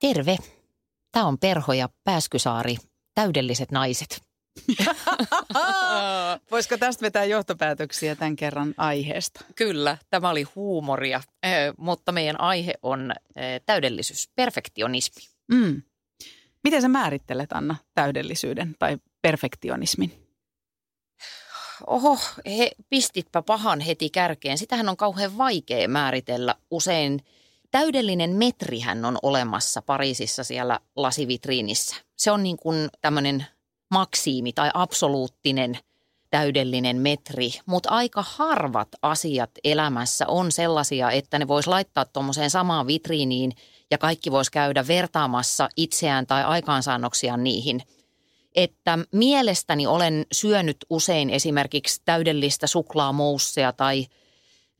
Terve. Tämä on Perho ja Pääskysaari, täydelliset naiset. Voisiko tästä vetää johtopäätöksiä tämän kerran aiheesta? Kyllä, tämä oli huumoria, eh, mutta meidän aihe on eh, täydellisyys, perfektionismi. Mm. Miten sä määrittelet, Anna, täydellisyyden tai perfektionismin? Oho, he, pistitpä pahan heti kärkeen. Sitähän on kauhean vaikea määritellä. Usein täydellinen metrihän on olemassa Pariisissa siellä lasivitriinissä. Se on niin kuin tämmöinen maksiimi tai absoluuttinen täydellinen metri, mutta aika harvat asiat elämässä on sellaisia, että ne vois laittaa tuommoiseen samaan vitriiniin ja kaikki vois käydä vertaamassa itseään tai aikaansaannoksiaan niihin. Että mielestäni olen syönyt usein esimerkiksi täydellistä suklaamoussia tai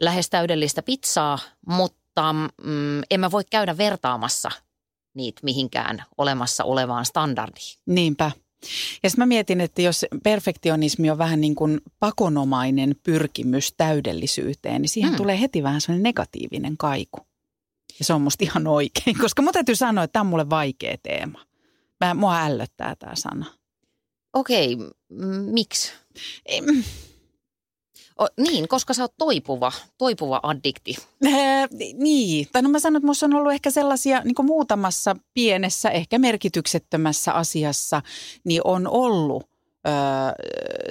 lähes täydellistä pizzaa, mutta mm, en mä voi käydä vertaamassa niitä mihinkään olemassa olevaan standardiin. Niinpä. Ja sitten mä mietin, että jos perfektionismi on vähän niin kuin pakonomainen pyrkimys täydellisyyteen, niin siihen Hmm. tulee heti vähän sellainen negatiivinen kaiku. Ja se on musta ihan oikein, koska mun täytyy sanoa, että tämä on mulle vaikea teema. Mä, mua ällöttää tämä sana. Okei, mm, miksi? O, niin, koska sä oot toipuva, toipuva addikti. Ää, niin, tai no mä sanon, että musta on ollut ehkä sellaisia niin kuin muutamassa pienessä, ehkä merkityksettömässä asiassa, niin on ollut ö,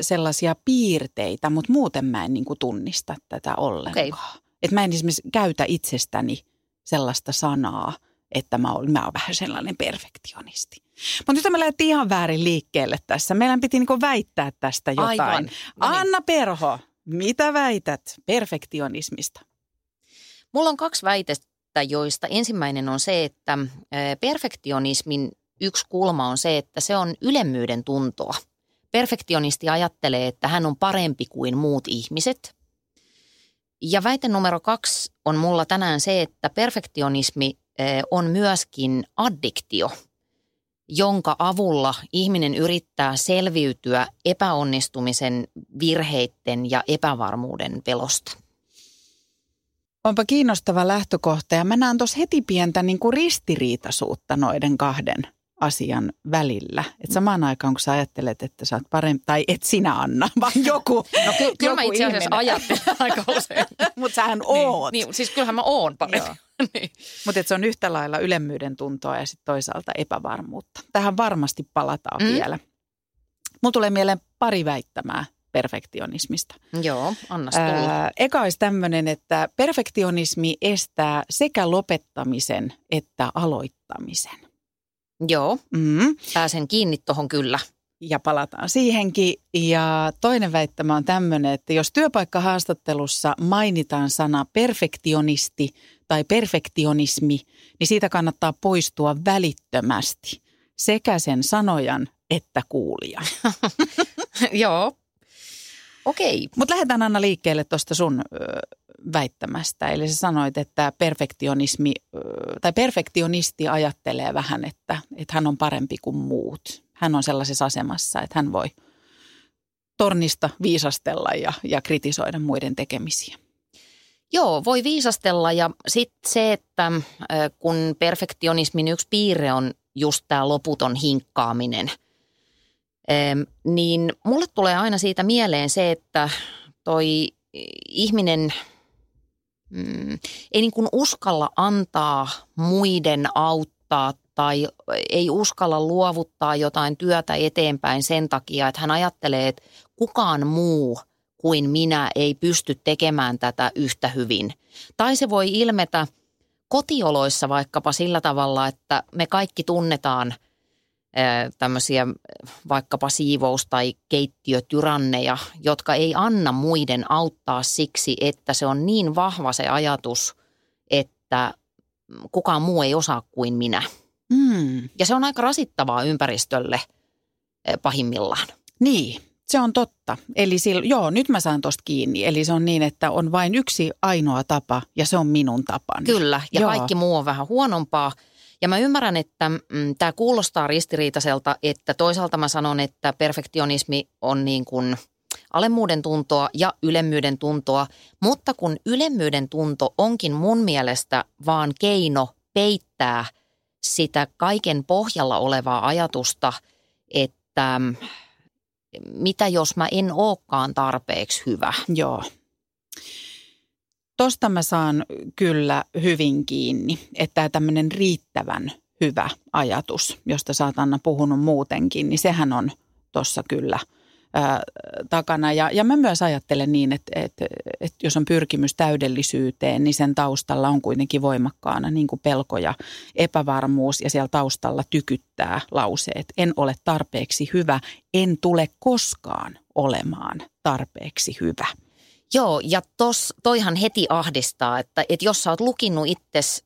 sellaisia piirteitä, mutta muuten mä en niin kuin tunnista tätä ollenkaan. Okay. Et mä en esimerkiksi käytä itsestäni sellaista sanaa, että mä oon, mä oon vähän sellainen perfektionisti. Mutta nyt me lähdettiin ihan väärin liikkeelle tässä. Meidän piti niinku väittää tästä jotain. Aivan. No niin. Anna Perho, mitä väität perfektionismista? Mulla on kaksi väitettä, joista ensimmäinen on se, että perfektionismin yksi kulma on se, että se on ylemmyyden tuntoa. Perfektionisti ajattelee, että hän on parempi kuin muut ihmiset. Ja väite numero kaksi on mulla tänään se, että perfektionismi on myöskin addiktio, jonka avulla ihminen yrittää selviytyä epäonnistumisen, virheiden ja epävarmuuden pelosta. Onpa kiinnostava lähtökohta ja mä näen tuossa heti pientä niin kuin ristiriitaisuutta noiden kahden asian välillä. Et samaan aikaan, kun sä ajattelet, että sä oot parempi, tai et sinä Anna, vaan joku. No ky- kyllä mä joku itse asiassa ajattelen aika usein. Mutta sähän oot. Niin, niin, siis kyllähän mä oon parempi. Niin. Mutta se on yhtä lailla ylemmyyden tuntoa ja sitten toisaalta epävarmuutta. Tähän varmasti palataan Mm. mm. vielä. Mulla tulee mieleen pari väittämää perfektionismista. Joo, annas tulla. Ää, eka olisi tämmöinen, että perfektionismi estää sekä lopettamisen että aloittamisen. Joo, Mm. pääsen kiinni tuohon kyllä. Ja palataan siihenkin. Ja toinen väittämä on tämmöinen, että jos työpaikkahaastattelussa mainitaan sana perfektionisti tai perfektionismi, niin siitä kannattaa poistua välittömästi sekä sen sanojan että kuulijan. Joo. Okei, Mutta lähdetään Anna liikkeelle tuosta sun ö, väittämästä. Eli sä sanoit, että perfektionismi tai perfektionisti ajattelee vähän, että, että hän on parempi kuin muut. Hän on sellaisessa asemassa, että hän voi tornista viisastella ja, ja kritisoida muiden tekemisiä. Joo, voi viisastella ja sitten se, että kun perfektionismin yksi piirre on just tämä loputon hinkkaaminen, niin mulle tulee aina siitä mieleen se, että toi ihminen mm, ei niin kuin uskalla antaa muiden auttaa tai ei uskalla luovuttaa jotain työtä eteenpäin sen takia, että hän ajattelee, että kukaan muu kuin minä ei pysty tekemään tätä yhtä hyvin. Tai se voi ilmetä kotioloissa vaikkapa sillä tavalla, että me kaikki tunnetaan tämmöisiä vaikkapa siivous- tai keittiötyranneja, jotka ei anna muiden auttaa siksi, että se on niin vahva se ajatus, että kukaan muu ei osaa kuin minä. Mm. Ja se on aika rasittavaa ympäristölle pahimmillaan. Niin, se on totta. Eli sil, joo, nyt mä saan tosta kiinni. Eli se on niin, että on vain yksi ainoa tapa ja se on minun tapani. Kyllä, ja Joo. kaikki muu on vähän huonompaa. Ja mä ymmärrän, että mm, tämä kuulostaa ristiriitaiselta, että toisaalta mä sanon, että perfektionismi on niin kuin alemmuuden tuntoa ja ylemmyyden tuntoa, mutta kun ylemmyyden tunto onkin mun mielestä vaan keino peittää sitä kaiken pohjalla olevaa ajatusta, että mm, mitä jos mä en olekaan tarpeeksi hyvä. Joo. Tosta mä saan kyllä hyvin kiinni, että tämmöinen riittävän hyvä ajatus, josta sä oot Anna puhunut muutenkin, niin sehän on tuossa kyllä ää, takana. Ja, ja mä myös ajattelen niin, että, että, että jos on pyrkimys täydellisyyteen, niin sen taustalla on kuitenkin voimakkaana niin kuin pelko ja epävarmuus ja siellä taustalla tykyttää lauseet. En ole tarpeeksi hyvä, en tule koskaan olemaan tarpeeksi hyvä. Joo, ja tos, toihan heti ahdistaa, että, että jos sä oot lukinnut itses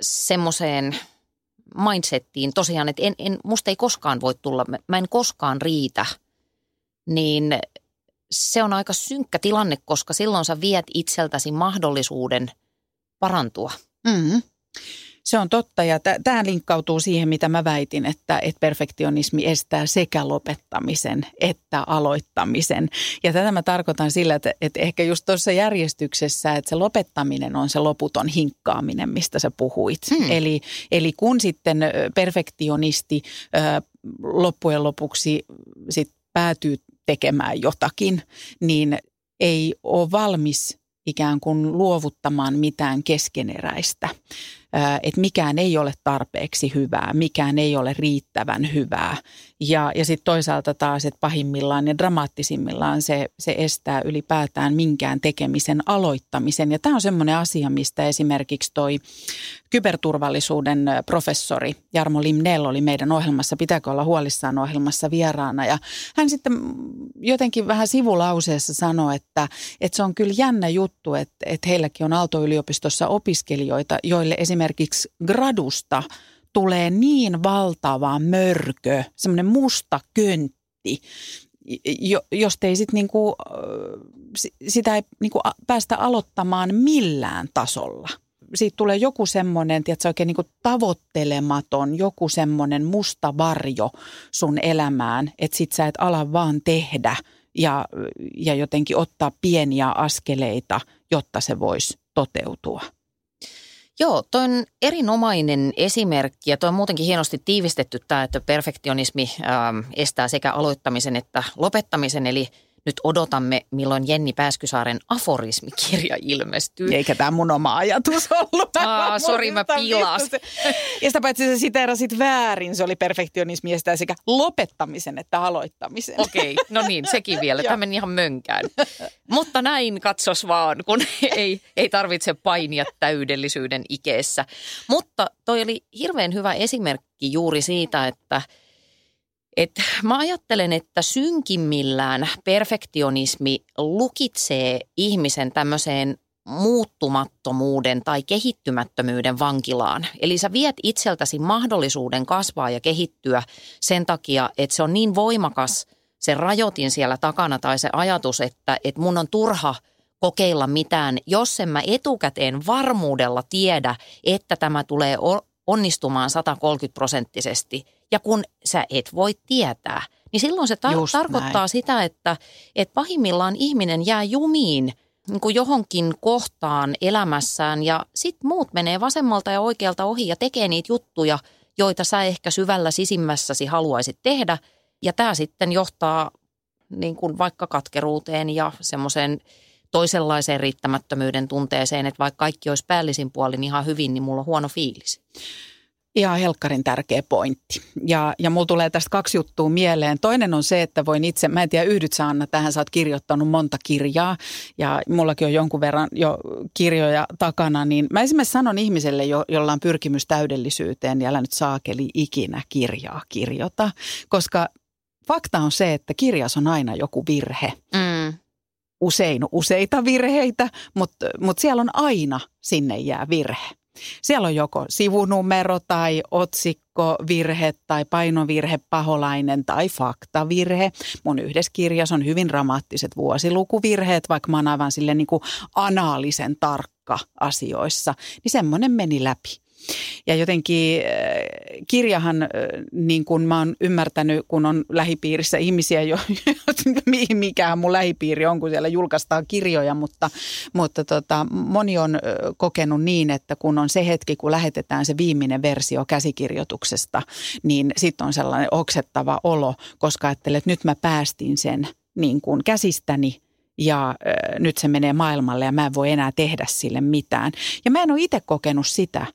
semmoiseen mindsettiin tosiaan, että en, en, musta ei koskaan voi tulla, mä- en koskaan riitä, niin se on aika synkkä tilanne, koska silloin sä viet itseltäsi mahdollisuuden parantua. Mm. Se on totta ja tämä linkkautuu siihen, mitä mä väitin, että, että perfektionismi estää sekä lopettamisen että aloittamisen. Ja tätä mä tarkoitan sillä, että, että ehkä just tuossa järjestyksessä, että se lopettaminen on se loputon hinkkaaminen, mistä sä puhuit. Hmm. Eli, eli kun sitten perfektionisti loppujen lopuksi sit päätyy tekemään jotakin, niin ei ole valmis ikään kuin luovuttamaan mitään keskeneräistä. Että mikään ei ole tarpeeksi hyvää, mikään ei ole riittävän hyvää. Ja, ja sitten toisaalta taas, että pahimmillaan ja dramaattisimmillaan se, se estää ylipäätään minkään tekemisen aloittamisen. Ja tämä on semmoinen asia, mistä esimerkiksi toi kyberturvallisuuden professori Jarmo Limnell oli meidän ohjelmassa, pitääkö olla huolissaan ohjelmassa vieraana. Ja hän sitten jotenkin vähän sivulauseessa sanoi, että, että se on kyllä jännä juttu, että, että heilläkin on Aalto-yliopistossa opiskelijoita, joille esimerkiksi gradusta tulee niin valtava mörkö, semmoinen musta köntti, jo, josta ei sit niinku, sitä ei niinku päästä aloittamaan millään tasolla siitä tulee joku semmoinen, tiedätkö, oikein niin tavoittelematon, joku semmoinen musta varjo sun elämään, että sit sä et ala vaan tehdä ja, ja jotenkin ottaa pieniä askeleita, jotta se voisi toteutua. Joo, toi on erinomainen esimerkki ja toi on muutenkin hienosti tiivistetty tämä, että perfektionismi ähm, estää sekä aloittamisen että lopettamisen, eli nyt odotamme, milloin Jenni Pääskysaaren aforismikirja ilmestyy. Eikä tämä mun oma ajatus ollut. Aa, sori, mä pilasin. Ja sitä paitsi sä siteerasit väärin, se oli perfektionismi sitä sekä lopettamisen että aloittamisen. Okei, okay, no niin, sekin vielä. Tämä meni ihan mönkään. Mutta näin katsos vaan, kun ei, ei tarvitse painia täydellisyyden ikeessä. Mutta toi oli hirveän hyvä esimerkki juuri siitä, että et mä ajattelen, että synkimmillään perfektionismi lukitsee ihmisen tämmöiseen muuttumattomuuden tai kehittymättömyyden vankilaan. Eli sä viet itseltäsi mahdollisuuden kasvaa ja kehittyä sen takia, että se on niin voimakas se rajoitin siellä takana tai se ajatus, että, että mun on turha kokeilla mitään, jos en mä etukäteen varmuudella tiedä, että tämä tulee onnistumaan 130 prosenttisesti. Ja kun sä et voi tietää, niin silloin se tar- tarkoittaa näin. sitä, että, että pahimmillaan ihminen jää jumiin niin kuin johonkin kohtaan elämässään ja sitten muut menee vasemmalta ja oikealta ohi ja tekee niitä juttuja, joita sä ehkä syvällä sisimmässäsi haluaisit tehdä. Ja tämä sitten johtaa niin kuin vaikka katkeruuteen ja semmoiseen toisenlaiseen riittämättömyyden tunteeseen, että vaikka kaikki olisi päällisin puolin ihan hyvin, niin mulla on huono fiilis. Ihan helkkarin tärkeä pointti. Ja, ja mulla tulee tästä kaksi juttua mieleen. Toinen on se, että voin itse, mä en tiedä yhdyt sä Anna tähän, sä oot kirjoittanut monta kirjaa ja mullakin on jonkun verran jo kirjoja takana, niin mä esimerkiksi sanon ihmiselle, jo, jolla on pyrkimys täydellisyyteen, niin älä nyt saakeli ikinä kirjaa kirjoita, koska fakta on se, että kirjas on aina joku virhe. Mm. Usein useita virheitä, mutta, mutta siellä on aina sinne jää virhe. Siellä on joko sivunumero tai otsikkovirhe tai painovirhe, paholainen tai faktavirhe. Mun yhdessä kirjassa on hyvin dramaattiset vuosilukuvirheet, vaikka mä oon aivan sille niin kuin anaalisen tarkka asioissa. Niin semmoinen meni läpi. Ja jotenkin äh, kirjahan, äh, niin kuin mä oon ymmärtänyt, kun on lähipiirissä ihmisiä, jo, mikä mun lähipiiri on, kun siellä julkaistaan kirjoja, mutta, mutta tota, moni on äh, kokenut niin, että kun on se hetki, kun lähetetään se viimeinen versio käsikirjoituksesta, niin sitten on sellainen oksettava olo, koska ajattelee, että nyt mä päästin sen niin kuin käsistäni ja nyt se menee maailmalle ja mä en voi enää tehdä sille mitään. Ja mä en ole itse kokenut sitä,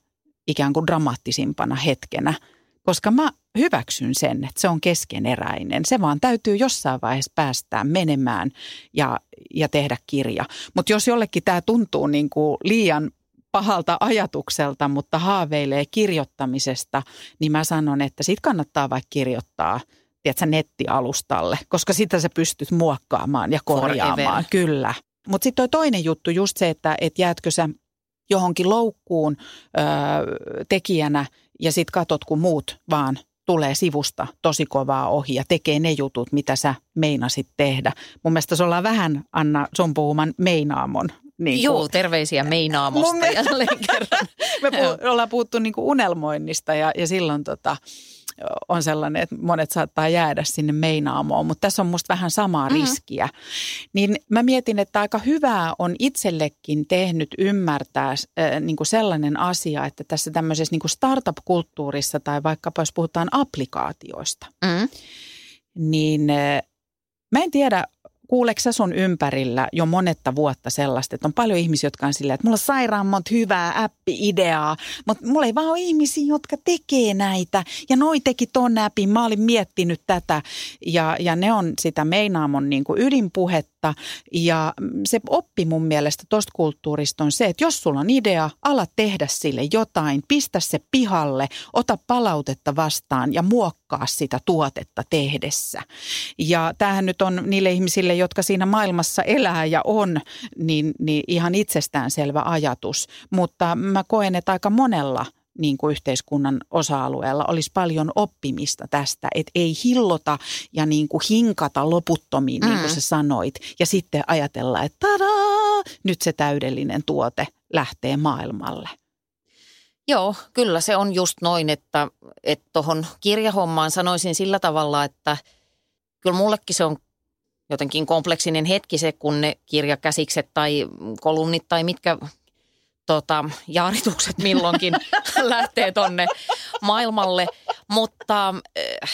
ikään kuin dramaattisimpana hetkenä, koska mä hyväksyn sen, että se on keskeneräinen. Se vaan täytyy jossain vaiheessa päästää menemään ja, ja tehdä kirja. Mutta jos jollekin tämä tuntuu niin kuin liian pahalta ajatukselta, mutta haaveilee kirjoittamisesta, niin mä sanon, että sit kannattaa vaikka kirjoittaa tiedätkö, nettialustalle, koska sitä sä pystyt muokkaamaan ja korjaamaan. Forever. Kyllä. Mutta sitten toi toinen juttu, just se, että et jäätkö sä johonkin loukkuun ö, tekijänä ja sitten katot, kun muut vaan tulee sivusta tosi kovaa ohi ja tekee ne jutut, mitä sä meinasit tehdä. Mun mielestä se ollaan vähän, Anna, sun puhuman meinaamon niin Joo, terveisiä meinaamosta jälleen kerran. Me puh- ollaan puhuttu niin kuin unelmoinnista ja, ja silloin tota, on sellainen, että monet saattaa jäädä sinne meinaamoon, mutta tässä on musta vähän samaa mm. riskiä. Niin mä mietin, että aika hyvää on itsellekin tehnyt ymmärtää äh, niin kuin sellainen asia, että tässä tämmöisessä niin kuin startup-kulttuurissa tai vaikkapa jos puhutaan applikaatioista, mm. niin äh, mä en tiedä, Kuuleeko sun ympärillä jo monetta vuotta sellaista, että on paljon ihmisiä, jotka on silleen, että mulla on sairaan monta hyvää appi-ideaa, mutta mulla ei vaan ole ihmisiä, jotka tekee näitä. Ja noi teki ton appin, mä olin miettinyt tätä. Ja, ja ne on sitä meinaamon niin kuin ydinpuhetta. Ja se oppi mun mielestä tuosta kulttuurista on se, että jos sulla on idea, ala tehdä sille jotain, pistä se pihalle, ota palautetta vastaan ja muokkaa sitä tuotetta tehdessä. Ja tämähän nyt on niille ihmisille, jotka siinä maailmassa elää ja on, niin, niin ihan itsestäänselvä ajatus. Mutta mä koen, että aika monella niin kuin yhteiskunnan osa-alueella olisi paljon oppimista tästä, että ei hillota ja niin kuin hinkata loputtomiin, mm. niin kuin mm. sä sanoit, ja sitten ajatella, että tadaa, nyt se täydellinen tuote lähtee maailmalle. Joo, kyllä se on just noin, että tuohon kirjahommaan sanoisin sillä tavalla, että kyllä mullekin se on jotenkin kompleksinen hetki se, kun ne kirjakäsikset tai kolumnit tai mitkä tota, jaaritukset milloinkin lähtee tonne maailmalle. Mutta äh,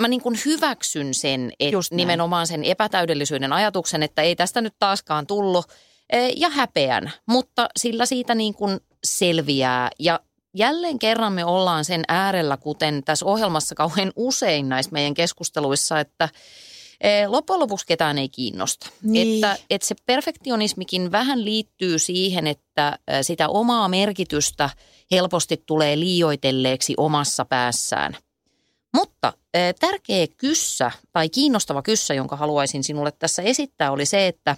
mä niin kuin hyväksyn sen, että nimenomaan sen epätäydellisyyden ajatuksen, että ei tästä nyt taaskaan tullut äh, ja häpeän, mutta sillä siitä niin kuin selviää. Ja jälleen kerran me ollaan sen äärellä, kuten tässä ohjelmassa kauhean usein näissä meidän keskusteluissa, että – loppujen lopuksi ketään ei kiinnosta. Niin. Että, että se perfektionismikin vähän liittyy siihen, että sitä omaa merkitystä helposti tulee liioitelleeksi omassa päässään. Mutta tärkeä kyssä tai kiinnostava kyssä, jonka haluaisin sinulle tässä esittää, oli se, että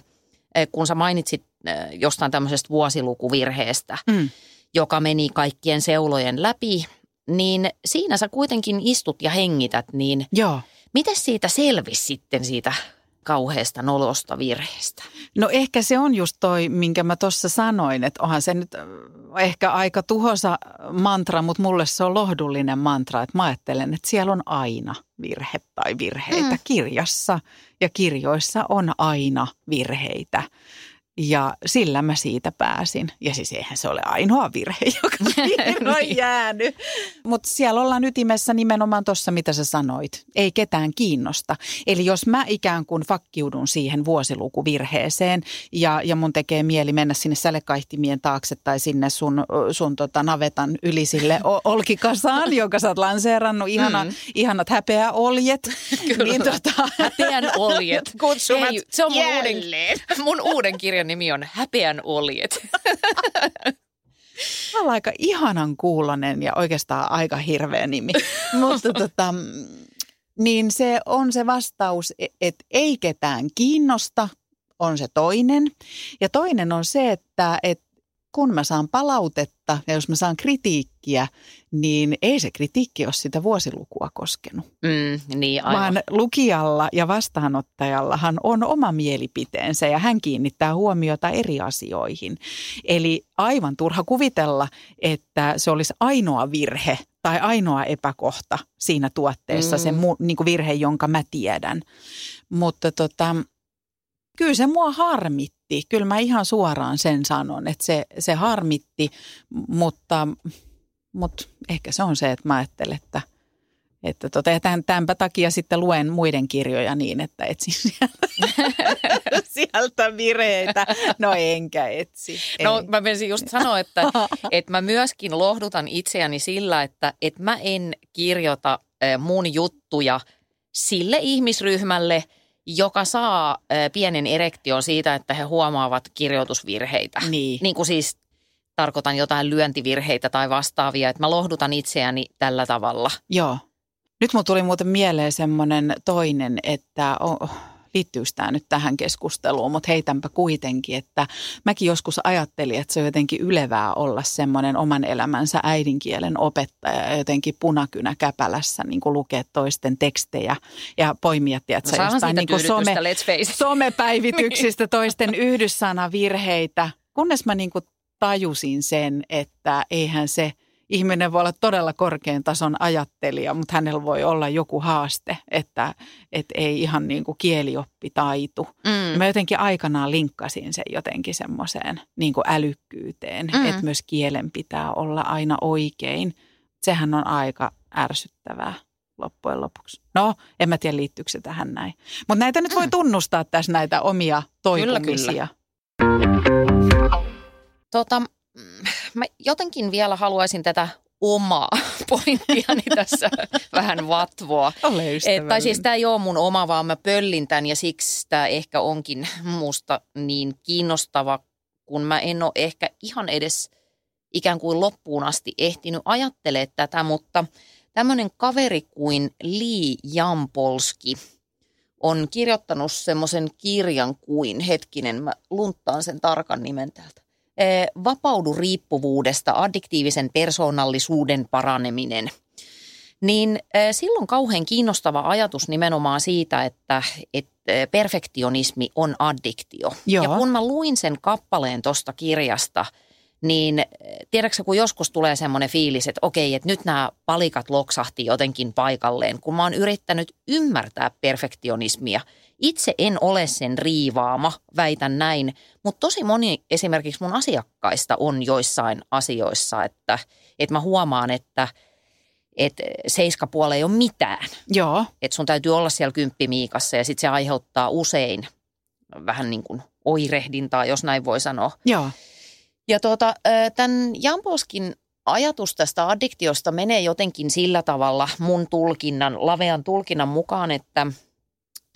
kun sä mainitsit jostain tämmöisestä vuosilukuvirheestä, mm. joka meni kaikkien seulojen läpi, niin siinä sä kuitenkin istut ja hengität, niin Joo. Miten siitä selvisi sitten siitä kauheasta nolosta virheestä? No ehkä se on just toi, minkä mä tuossa sanoin, että onhan se nyt ehkä aika tuhosa mantra, mutta mulle se on lohdullinen mantra, että mä ajattelen, että siellä on aina virhe tai virheitä mm. kirjassa ja kirjoissa on aina virheitä. Ja sillä mä siitä pääsin. Ja siis eihän se ole ainoa virhe, joka on niin. jäänyt. Mutta siellä ollaan ytimessä nimenomaan tuossa, mitä sä sanoit. Ei ketään kiinnosta. Eli jos mä ikään kuin fakkiudun siihen vuosilukuvirheeseen ja, ja mun tekee mieli mennä sinne sälekaihtimien taakse tai sinne sun, sun tota navetan yli sille olkikasaan, jonka sä oot lanseerannut, ihana, mm. ihanat häpeä oljet. Kyllä, niin, tota... häpeän oljet. Hei, se on mun uuden, mun uuden kirjan nimi on Häpeän oljet. on aika ihanan kuulonen ja oikeastaan aika hirveä nimi. Mutta tota, niin se on se vastaus, että ei ketään kiinnosta, on se toinen. Ja toinen on se, että, että kun mä saan palautetta ja jos mä saan kritiikkiä, niin ei se kritiikki ole sitä vuosilukua koskenut. Mm, niin aivan. Vaan lukijalla ja vastaanottajallahan on oma mielipiteensä ja hän kiinnittää huomiota eri asioihin. Eli aivan turha kuvitella, että se olisi ainoa virhe tai ainoa epäkohta siinä tuotteessa, mm. se mu, niin kuin virhe, jonka mä tiedän. Mutta tota, kyllä se mua harmitti. Kyllä mä ihan suoraan sen sanon, että se, se harmitti, mutta, mutta ehkä se on se, että mä ajattelen, että – että tota, ja tämän, tämänpä takia sitten luen muiden kirjoja niin, että etsin sieltä, sieltä vireitä. No enkä etsi. No mä menisin just sanoa, että, että mä myöskin lohdutan itseäni sillä, että, että mä en kirjoita mun juttuja sille ihmisryhmälle, joka saa pienen erektion siitä, että he huomaavat kirjoitusvirheitä. Niin. niin kuin siis tarkoitan jotain lyöntivirheitä tai vastaavia, että mä lohdutan itseäni tällä tavalla. Joo. Nyt mun tuli muuten mieleen semmoinen toinen, että oh, liittyykö tämä nyt tähän keskusteluun, mutta heitänpä kuitenkin, että mäkin joskus ajattelin, että se on jotenkin ylevää olla semmoinen oman elämänsä äidinkielen opettaja ja jotenkin punakynä käpälässä niin kuin lukea toisten tekstejä ja poimia, tiedätkö, no, jostain niin kuin some, somepäivityksistä toisten yhdyssanavirheitä, kunnes mä niin kuin tajusin sen, että eihän se – ihminen voi olla todella korkean tason ajattelija, mutta hänellä voi olla joku haaste, että, että ei ihan niin kuin kielioppi taitu. Mm. Mä jotenkin aikanaan linkkasin sen jotenkin semmoiseen niin kuin älykkyyteen, mm. että myös kielen pitää olla aina oikein. Sehän on aika ärsyttävää loppujen lopuksi. No, en mä tiedä liittyykö se tähän näin. Mutta näitä nyt voi mm. tunnustaa tässä näitä omia toipumisia. Kyllä, kyllä. Tota, mä jotenkin vielä haluaisin tätä omaa pointtiani tässä vähän vatvoa. Ole Et, tai siis tämä ei ole mun oma, vaan mä pöllin tämän ja siksi tämä ehkä onkin musta niin kiinnostava, kun mä en ole ehkä ihan edes ikään kuin loppuun asti ehtinyt ajattelee tätä, mutta tämmöinen kaveri kuin Lee Jampolski on kirjoittanut semmoisen kirjan kuin, hetkinen, mä lunttaan sen tarkan nimen täältä. Eh, vapaudu riippuvuudesta, addiktiivisen persoonallisuuden paraneminen. Niin eh, silloin kauhean kiinnostava ajatus nimenomaan siitä, että, että eh, perfektionismi on addiktio. Joo. Ja kun mä luin sen kappaleen tuosta kirjasta, niin tiedätkö kun joskus tulee semmoinen fiilis, että okei, että nyt nämä palikat loksahti jotenkin paikalleen, kun mä oon yrittänyt ymmärtää perfektionismia – itse en ole sen riivaama, väitän näin, mutta tosi moni esimerkiksi mun asiakkaista on joissain asioissa, että, että mä huomaan, että että seiskapuolella ei ole mitään. Joo. Että sun täytyy olla siellä kymppimiikassa ja sitten se aiheuttaa usein vähän niin kuin oirehdintaa, jos näin voi sanoa. Joo. Ja tuota, tämän Jamposkin ajatus tästä addiktiosta menee jotenkin sillä tavalla mun tulkinnan, lavean tulkinnan mukaan, että –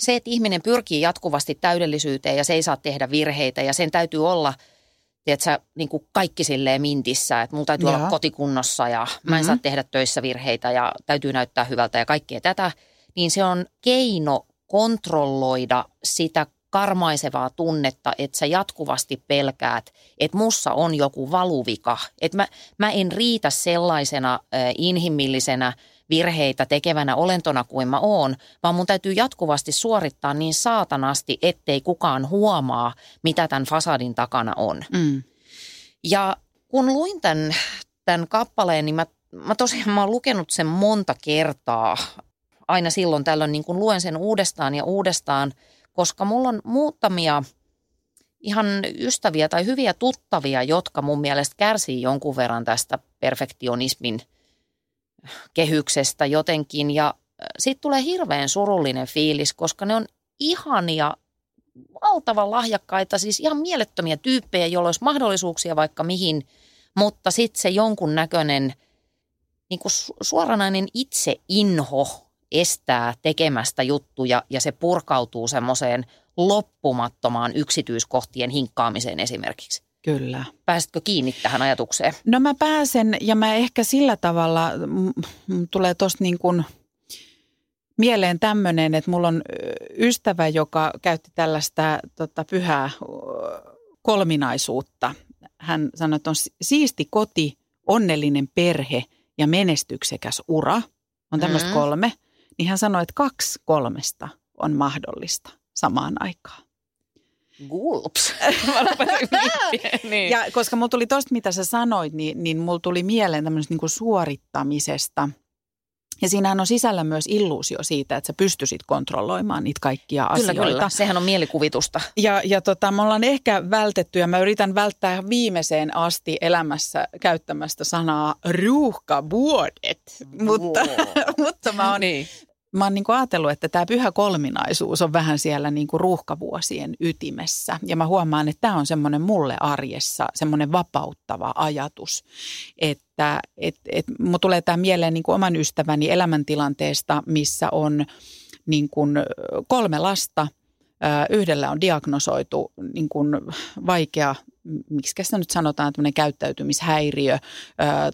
se, että ihminen pyrkii jatkuvasti täydellisyyteen ja se ei saa tehdä virheitä ja sen täytyy olla tiedätkö, niin kuin kaikki silleen mintissä, että mulla täytyy Jaa. olla kotikunnossa ja mä en mm-hmm. saa tehdä töissä virheitä ja täytyy näyttää hyvältä ja kaikkea tätä, niin se on keino kontrolloida sitä karmaisevaa tunnetta, että sä jatkuvasti pelkäät, että mussa on joku valuvika, että mä, mä en riitä sellaisena äh, inhimillisenä virheitä tekevänä olentona kuin mä oon, vaan mun täytyy jatkuvasti suorittaa niin saatanasti, ettei kukaan huomaa, mitä tämän fasadin takana on. Mm. Ja kun luin tämän, tämän kappaleen, niin mä, mä tosiaan mä oon lukenut sen monta kertaa. Aina silloin tällöin niin kun luen sen uudestaan ja uudestaan, koska mulla on muutamia ihan ystäviä tai hyviä tuttavia, jotka mun mielestä kärsii jonkun verran tästä perfektionismin – kehyksestä jotenkin ja sitten tulee hirveän surullinen fiilis, koska ne on ihania, valtavan lahjakkaita, siis ihan mielettömiä tyyppejä, joilla olisi mahdollisuuksia vaikka mihin, mutta sitten se jonkun näköinen niin kuin suoranainen itseinho estää tekemästä juttuja ja se purkautuu semmoiseen loppumattomaan yksityiskohtien hinkkaamiseen esimerkiksi. Kyllä. Pääsitkö kiinni tähän ajatukseen? No mä pääsen ja mä ehkä sillä tavalla, m- tulee tuosta niin kuin mieleen tämmöinen, että mulla on ystävä, joka käytti tällaista tota, pyhää kolminaisuutta. hän sanoi, että on siisti koti, onnellinen perhe ja menestyksekäs ura. On tämmöistä Mm. kolme. Niin hän sanoi, että kaksi kolmesta on mahdollista samaan aikaan. Gulps. Niin. Ja koska mulla tuli tosta, mitä sä sanoit, niin, niin mulla tuli mieleen tämmöisestä niin suorittamisesta. Ja siinähän on sisällä myös illuusio siitä, että sä pystyisit kontrolloimaan niitä kaikkia Kyllä, asioita. kyllä. Sehän on mielikuvitusta. Ja, ja tota, me ollaan ehkä vältetty ja mä yritän välttää viimeiseen asti elämässä käyttämästä sanaa ruuhkavuodet. Mutta, mutta mä oon, niin. Mä oon niin kuin ajatellut, että tämä pyhä kolminaisuus on vähän siellä niin kuin ruuhkavuosien ytimessä. Ja mä huomaan, että tämä on semmoinen mulle arjessa semmoinen vapauttava ajatus, että et, et, mun tulee tämä mieleen niin kuin oman ystäväni elämäntilanteesta, missä on niin kuin kolme lasta. Yhdellä on diagnosoitu niin kuin vaikea, miksi sitä nyt sanotaan, tämmöinen käyttäytymishäiriö.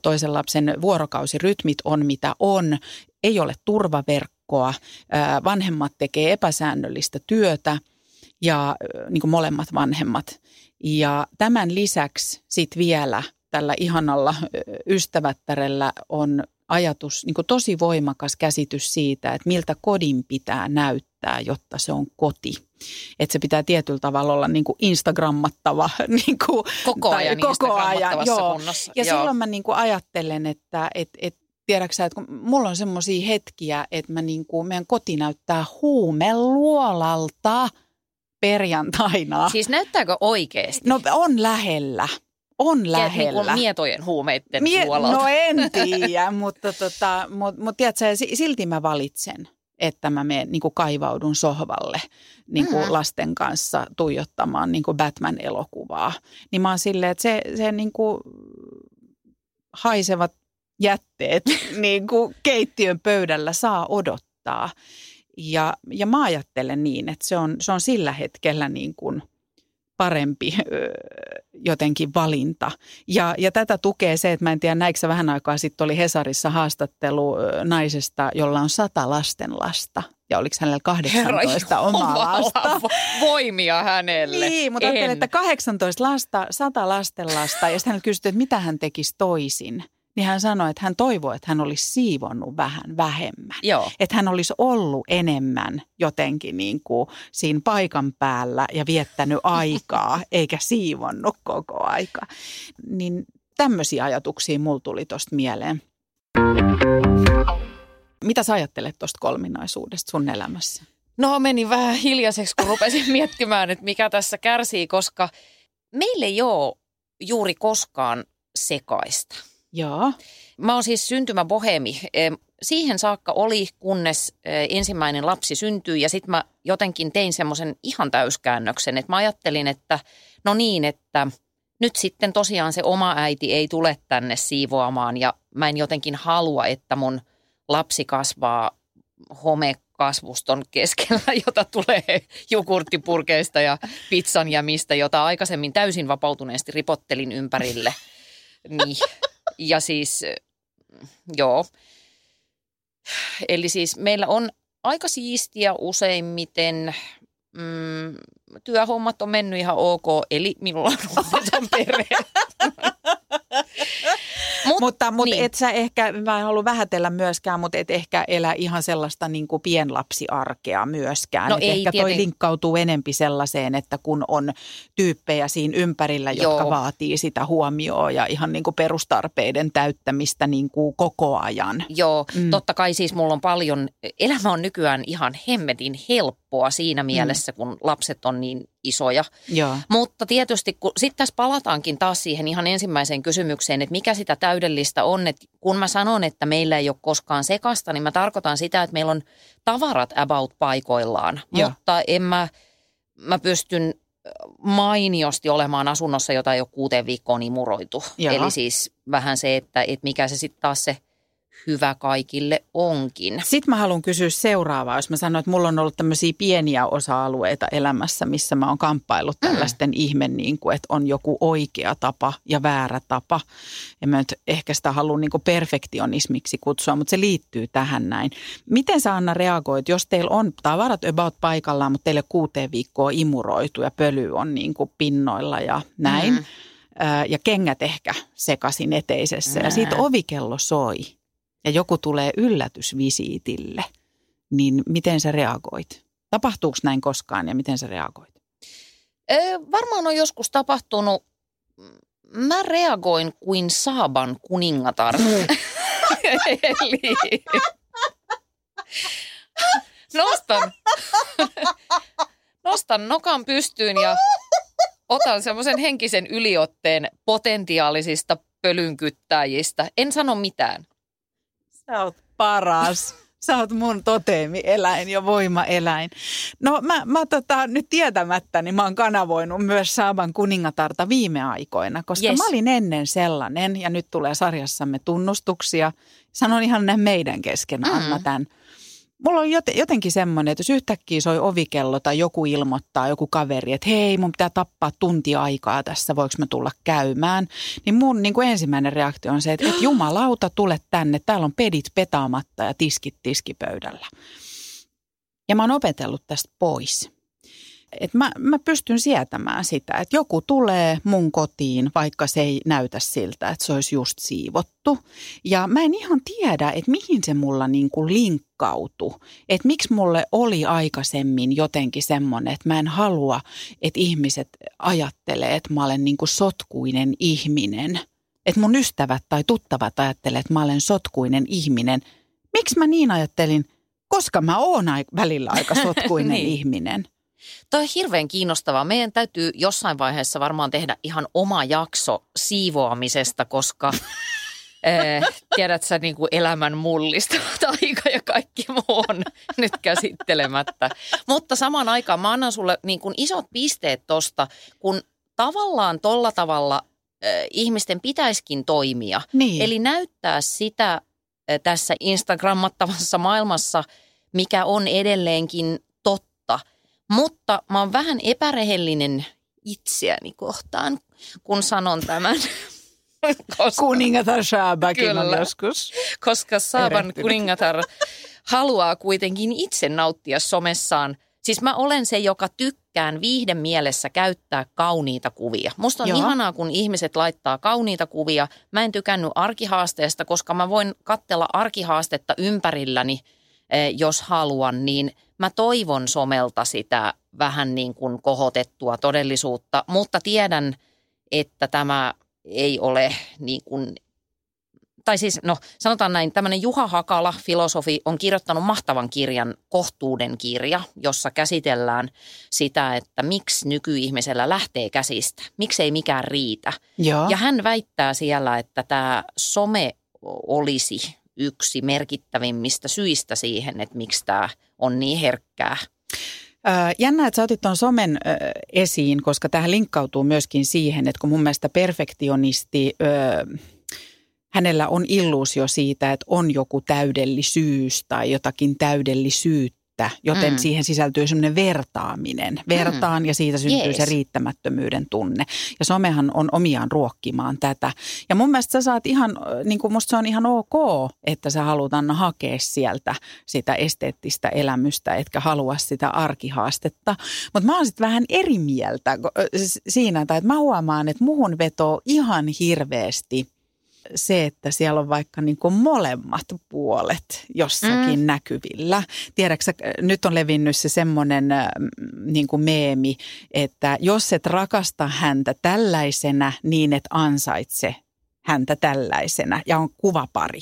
Toisen lapsen vuorokausirytmit on mitä on. Ei ole turvaverkkoa. Ö, Vanhemmat tekee epäsäännöllistä työtä ja niin kuin molemmat vanhemmat. Ja tämän lisäksi sitten vielä tällä ihanalla ystävättärellä on ajatus, niin kuin tosi voimakas käsitys siitä, että miltä kodin pitää näyttää, jotta se on koti. Että se pitää tietyllä tavalla olla niin kuin Instagrammattava. Niin kuin, Koko tai ajan koko ajan, joo. kunnossa. Ja Joo. silloin mä niin kuin ajattelen, että et, et, tiedätkö sä, että kun mulla on semmoisia hetkiä, että mä niin kuin, meidän koti näyttää huumeluolalta perjantaina. Siis näyttääkö oikeasti? No on lähellä. On Niin lähellä. kuin mietojen huumeiden Mie- puolelta. no en tiedä, mutta tota, mut, mut tiedätkö, si- silti mä valitsen, että mä menen niin kaivaudun sohvalle niin kuin Mm. lasten kanssa tuijottamaan niin kuin Batman-elokuvaa. Niin mä oon silleen, että se, se niin kuin haisevat jätteet niin kuin keittiön pöydällä saa odottaa. Ja, ja mä ajattelen niin, että se on, se on sillä hetkellä niin kuin parempi ö, jotenkin valinta. Ja, ja tätä tukee se, että mä en tiedä, näikö vähän aikaa sitten oli Hesarissa haastattelu naisesta, jolla on sata lastenlasta. Ja oliko hänellä 18 omaa Jumala, lasta? vo- Voimia hänelle. Niin, mutta En. ajattelen, että 18 lasta, 100 lastenlasta, ja sitten hän kysyttiin, että mitä hän tekisi toisin. Niin hän sanoi, että hän toivoi, että hän olisi siivonnut vähän vähemmän. Joo. Että hän olisi ollut enemmän jotenkin niin kuin siinä paikan päällä ja viettänyt aikaa, eikä siivonnut koko aika. Niin tämmöisiä ajatuksia mulla tuli tuosta mieleen. Mitä sä ajattelet tuosta kolminaisuudesta sun elämässä? No meni vähän hiljaiseksi, kun rupesin miettimään, että mikä tässä kärsii, koska meillä ei ole juuri koskaan sekaista. Joo. Mä oon siis syntymäbohemi. Em, Siihen saakka oli, kunnes eh, ensimmäinen lapsi syntyi ja sitten mä jotenkin tein semmoisen ihan täyskäännöksen, että mä ajattelin, että no niin, että nyt sitten tosiaan se oma äiti ei tule tänne siivoamaan ja mä en jotenkin halua, että mun lapsi kasvaa homekasvuston keskellä, jota tulee jogurttipurkeista ja pizzan ja mistä, jota aikaisemmin täysin vapautuneesti ripottelin ympärille. Niin. Ja siis, joo. Eli siis meillä on aika siistiä useimmiten. Mm, työhommat on mennyt ihan ok, eli minulla on perhe. Mut, Mutta, mutta niin. et sä ehkä, mä en halua vähätellä myöskään, mutta et ehkä elä ihan sellaista niin kuin pienlapsiarkea myöskään. No Et ei ehkä toi tieten- linkkautuu enempi sellaiseen, että kun on tyyppejä siinä ympärillä, jotka Joo. vaatii sitä huomioon ja ihan niin kuin perustarpeiden täyttämistä niin kuin koko ajan. Joo, mm. Totta kai siis mulla on paljon, elämä on nykyään ihan hemmetin helppoa siinä mielessä, mm. kun lapset on niin isoja. Joo. Mutta tietysti, kun sitten tässä palataankin taas siihen ihan ensimmäiseen kysymykseen, että mikä sitä täydellistä on, että kun mä sanon, että meillä ei ole koskaan sekasta, niin mä tarkoitan sitä, että meillä on tavarat about paikoillaan, Joo. mutta en mä, mä pystyn mainiosti olemaan asunnossa, jota ei ole kuuteen viikkoon imuroitu. Jaha. Eli siis vähän se, että, että mikä se sitten taas se hyvä kaikille onkin. Sitten mä haluan kysyä seuraavaa, jos mä sanon, että mulla on ollut tämmöisiä pieniä osa-alueita elämässä, missä mä oon kamppailut tällaisten mm. ihme, niin kuin, että on joku oikea tapa ja väärä tapa. Ja mä nyt ehkä sitä haluan niin perfektionismiksi kutsua, mutta se liittyy tähän näin. Miten sä Anna reagoit, jos teillä on tavarat about paikallaan, mutta teille kuuteen viikkoa imuroitu ja pöly on niin kuin pinnoilla ja näin. Mm. Mm. ja kengät ehkä sekasin eteisessä. Ja siitä ovikello soi ja joku tulee yllätysvisiitille, niin miten sä reagoit? Tapahtuuko näin koskaan ja miten sä reagoit? Ö, varmaan on joskus tapahtunut. Mä reagoin kuin Saaban kuningatar. Eli nostan, nostan nokan pystyyn ja otan semmoisen henkisen yliotteen potentiaalisista pölynkyttäjistä. En sano mitään. Sä oot paras. Sä oot mun toteemieläin ja voimaeläin. No mä, mä tota, nyt tietämättä, niin mä oon kanavoinut myös Saaban kuningatarta viime aikoina, koska Yes. mä olin ennen sellainen ja nyt tulee sarjassamme tunnustuksia. Sanon ihan näin meidän kesken, Mm. Anna tämän. Mulla on joten- jotenkin semmoinen, että jos yhtäkkiä soi ovikello tai joku ilmoittaa, joku kaveri, että hei, mun pitää tappaa tunti aikaa tässä, voiko mä tulla käymään, niin mun niin kuin ensimmäinen reaktio on se, että, että jumalauta, tule tänne, täällä on pedit petaamatta ja tiskit tiskipöydällä. Ja mä oon opetellut tästä pois. Et mä, mä pystyn sietämään sitä, että joku tulee mun kotiin, vaikka se ei näytä siltä, että se olisi just siivottu. Ja mä en ihan tiedä, että mihin se mulla niin kuin linkkautui. Että miksi mulle oli aikaisemmin jotenkin semmoinen, että mä en halua, että ihmiset ajattelee, että mä olen niin kuin sotkuinen ihminen. Että mun ystävät tai tuttavat ajattelee, että mä olen sotkuinen ihminen. Miksi mä niin ajattelin? Koska mä oon välillä aika sotkuinen Niin. ihminen. Toi on hirveän kiinnostavaa. Meidän täytyy jossain vaiheessa varmaan tehdä ihan oma jakso siivoamisesta, koska eh, tiedät sä niin kuin elämän mullistavat aika ja kaikki muu on nyt käsittelemättä. Mutta samaan aikaan mä annan sulle niin kuin isot pisteet tosta, kun tavallaan tolla tavalla eh, ihmisten pitäisikin toimia. Niin. Eli näyttää sitä eh, tässä Instagrammattavassa maailmassa, mikä on edelleenkin. Mutta mä oon vähän epärehellinen itseäni kohtaan, kun sanon tämän. koska, Kuningatar Shabakin on joskus. koska Saaban erehtynyt. kuningatar haluaa kuitenkin itse nauttia somessaan. Siis mä olen se, joka tykkään viihden mielessä käyttää kauniita kuvia. Musta on Joo. ihanaa, kun ihmiset laittaa kauniita kuvia. Mä en tykännyt arkihaasteesta, koska mä voin katsella arkihaastetta ympärilläni, eh, jos haluan, niin mä toivon somelta sitä vähän niin kuin kohotettua todellisuutta, mutta tiedän, että tämä ei ole niin kuin tai siis, no sanotaan näin, tämmöinen Juha Hakala, filosofi, on kirjoittanut mahtavan kirjan Kohtuuden kirja, jossa käsitellään sitä, että miksi nykyihmisellä lähtee käsistä, miksi ei mikään riitä. Joo. Ja hän väittää siellä, että tämä some olisi yksi merkittävimmistä syistä siihen, että miksi tämä on niin herkkää. Jännä, että sä otit tuon somen esiin, koska tähän linkkautuu myöskin siihen, että kun mun mielestä perfektionisti, hänellä on illuusio siitä, että on joku täydellisyys tai jotakin täydellisyyttä, joten Mm. siihen sisältyy semmoinen vertaaminen. Vertaan ja siitä syntyy Jees. se riittämättömyyden tunne. Ja somehan on omiaan ruokkimaan tätä. Ja mun mielestä sä saat ihan, ö, niin kuin musta se on ihan ok, että sä haluat Anna hakea sieltä sitä esteettistä elämystä, etkä halua sitä arkihaastetta. Mutta mä oon sitten vähän eri mieltä s- siinä, tai että mä huomaan, että muhun vetoo ihan hirveästi se, että siellä on vaikka niin kuin molemmat puolet jossakin mm. näkyvillä. Tiedätkö, sä, nyt on levinnyt se semmoinen äh, niin kuin meemi, että jos et rakasta häntä tällaisena, niin et ansaitse häntä tällaisena ja on kuvapari.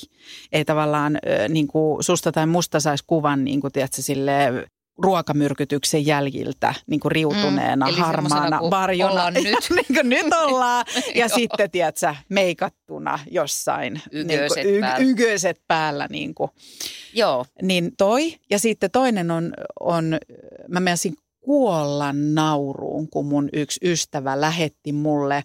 Ei tavallaan ö, niin kuin susta tai musta saisi kuvan niin kuin, tiedätkö, sille ruokamyrkytyksen jäljiltä niin kuin riutuneena, Mm, harmaana varjona. ollaan nyt. niin kuin nyt ollaan. Ja sitten, tiedätkö, meikattuna jossain. Yköiset niin kuin, päällä. yköiset päällä. Niin, kuin. Joo, niin toi. Ja sitten toinen on, on mä menisin kuolla nauruun, kun mun yksi ystävä lähetti mulle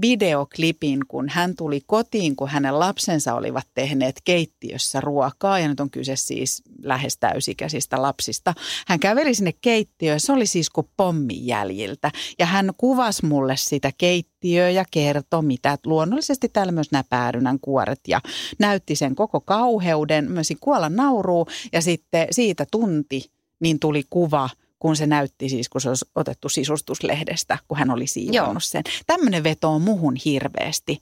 videoklipin, kun hän tuli kotiin, kun hänen lapsensa olivat tehneet keittiössä ruokaa, ja nyt on kyse siis lähes täysikäisistä lapsista. Hän käveli sinne keittiöön, se oli siis kuin pommin jäljiltä, ja hän kuvasi mulle sitä keittiöä ja kertoi, mitä luonnollisesti täällä myös nämä päärynän kuoret, ja näytti sen koko kauheuden, myös kuolla nauruu, ja sitten siitä tunti, niin tuli kuva, kun se näytti siis, kun se olisi otettu sisustuslehdestä, kun hän oli siivonnut sen. Tämmöinen veto on muhun hirveästi.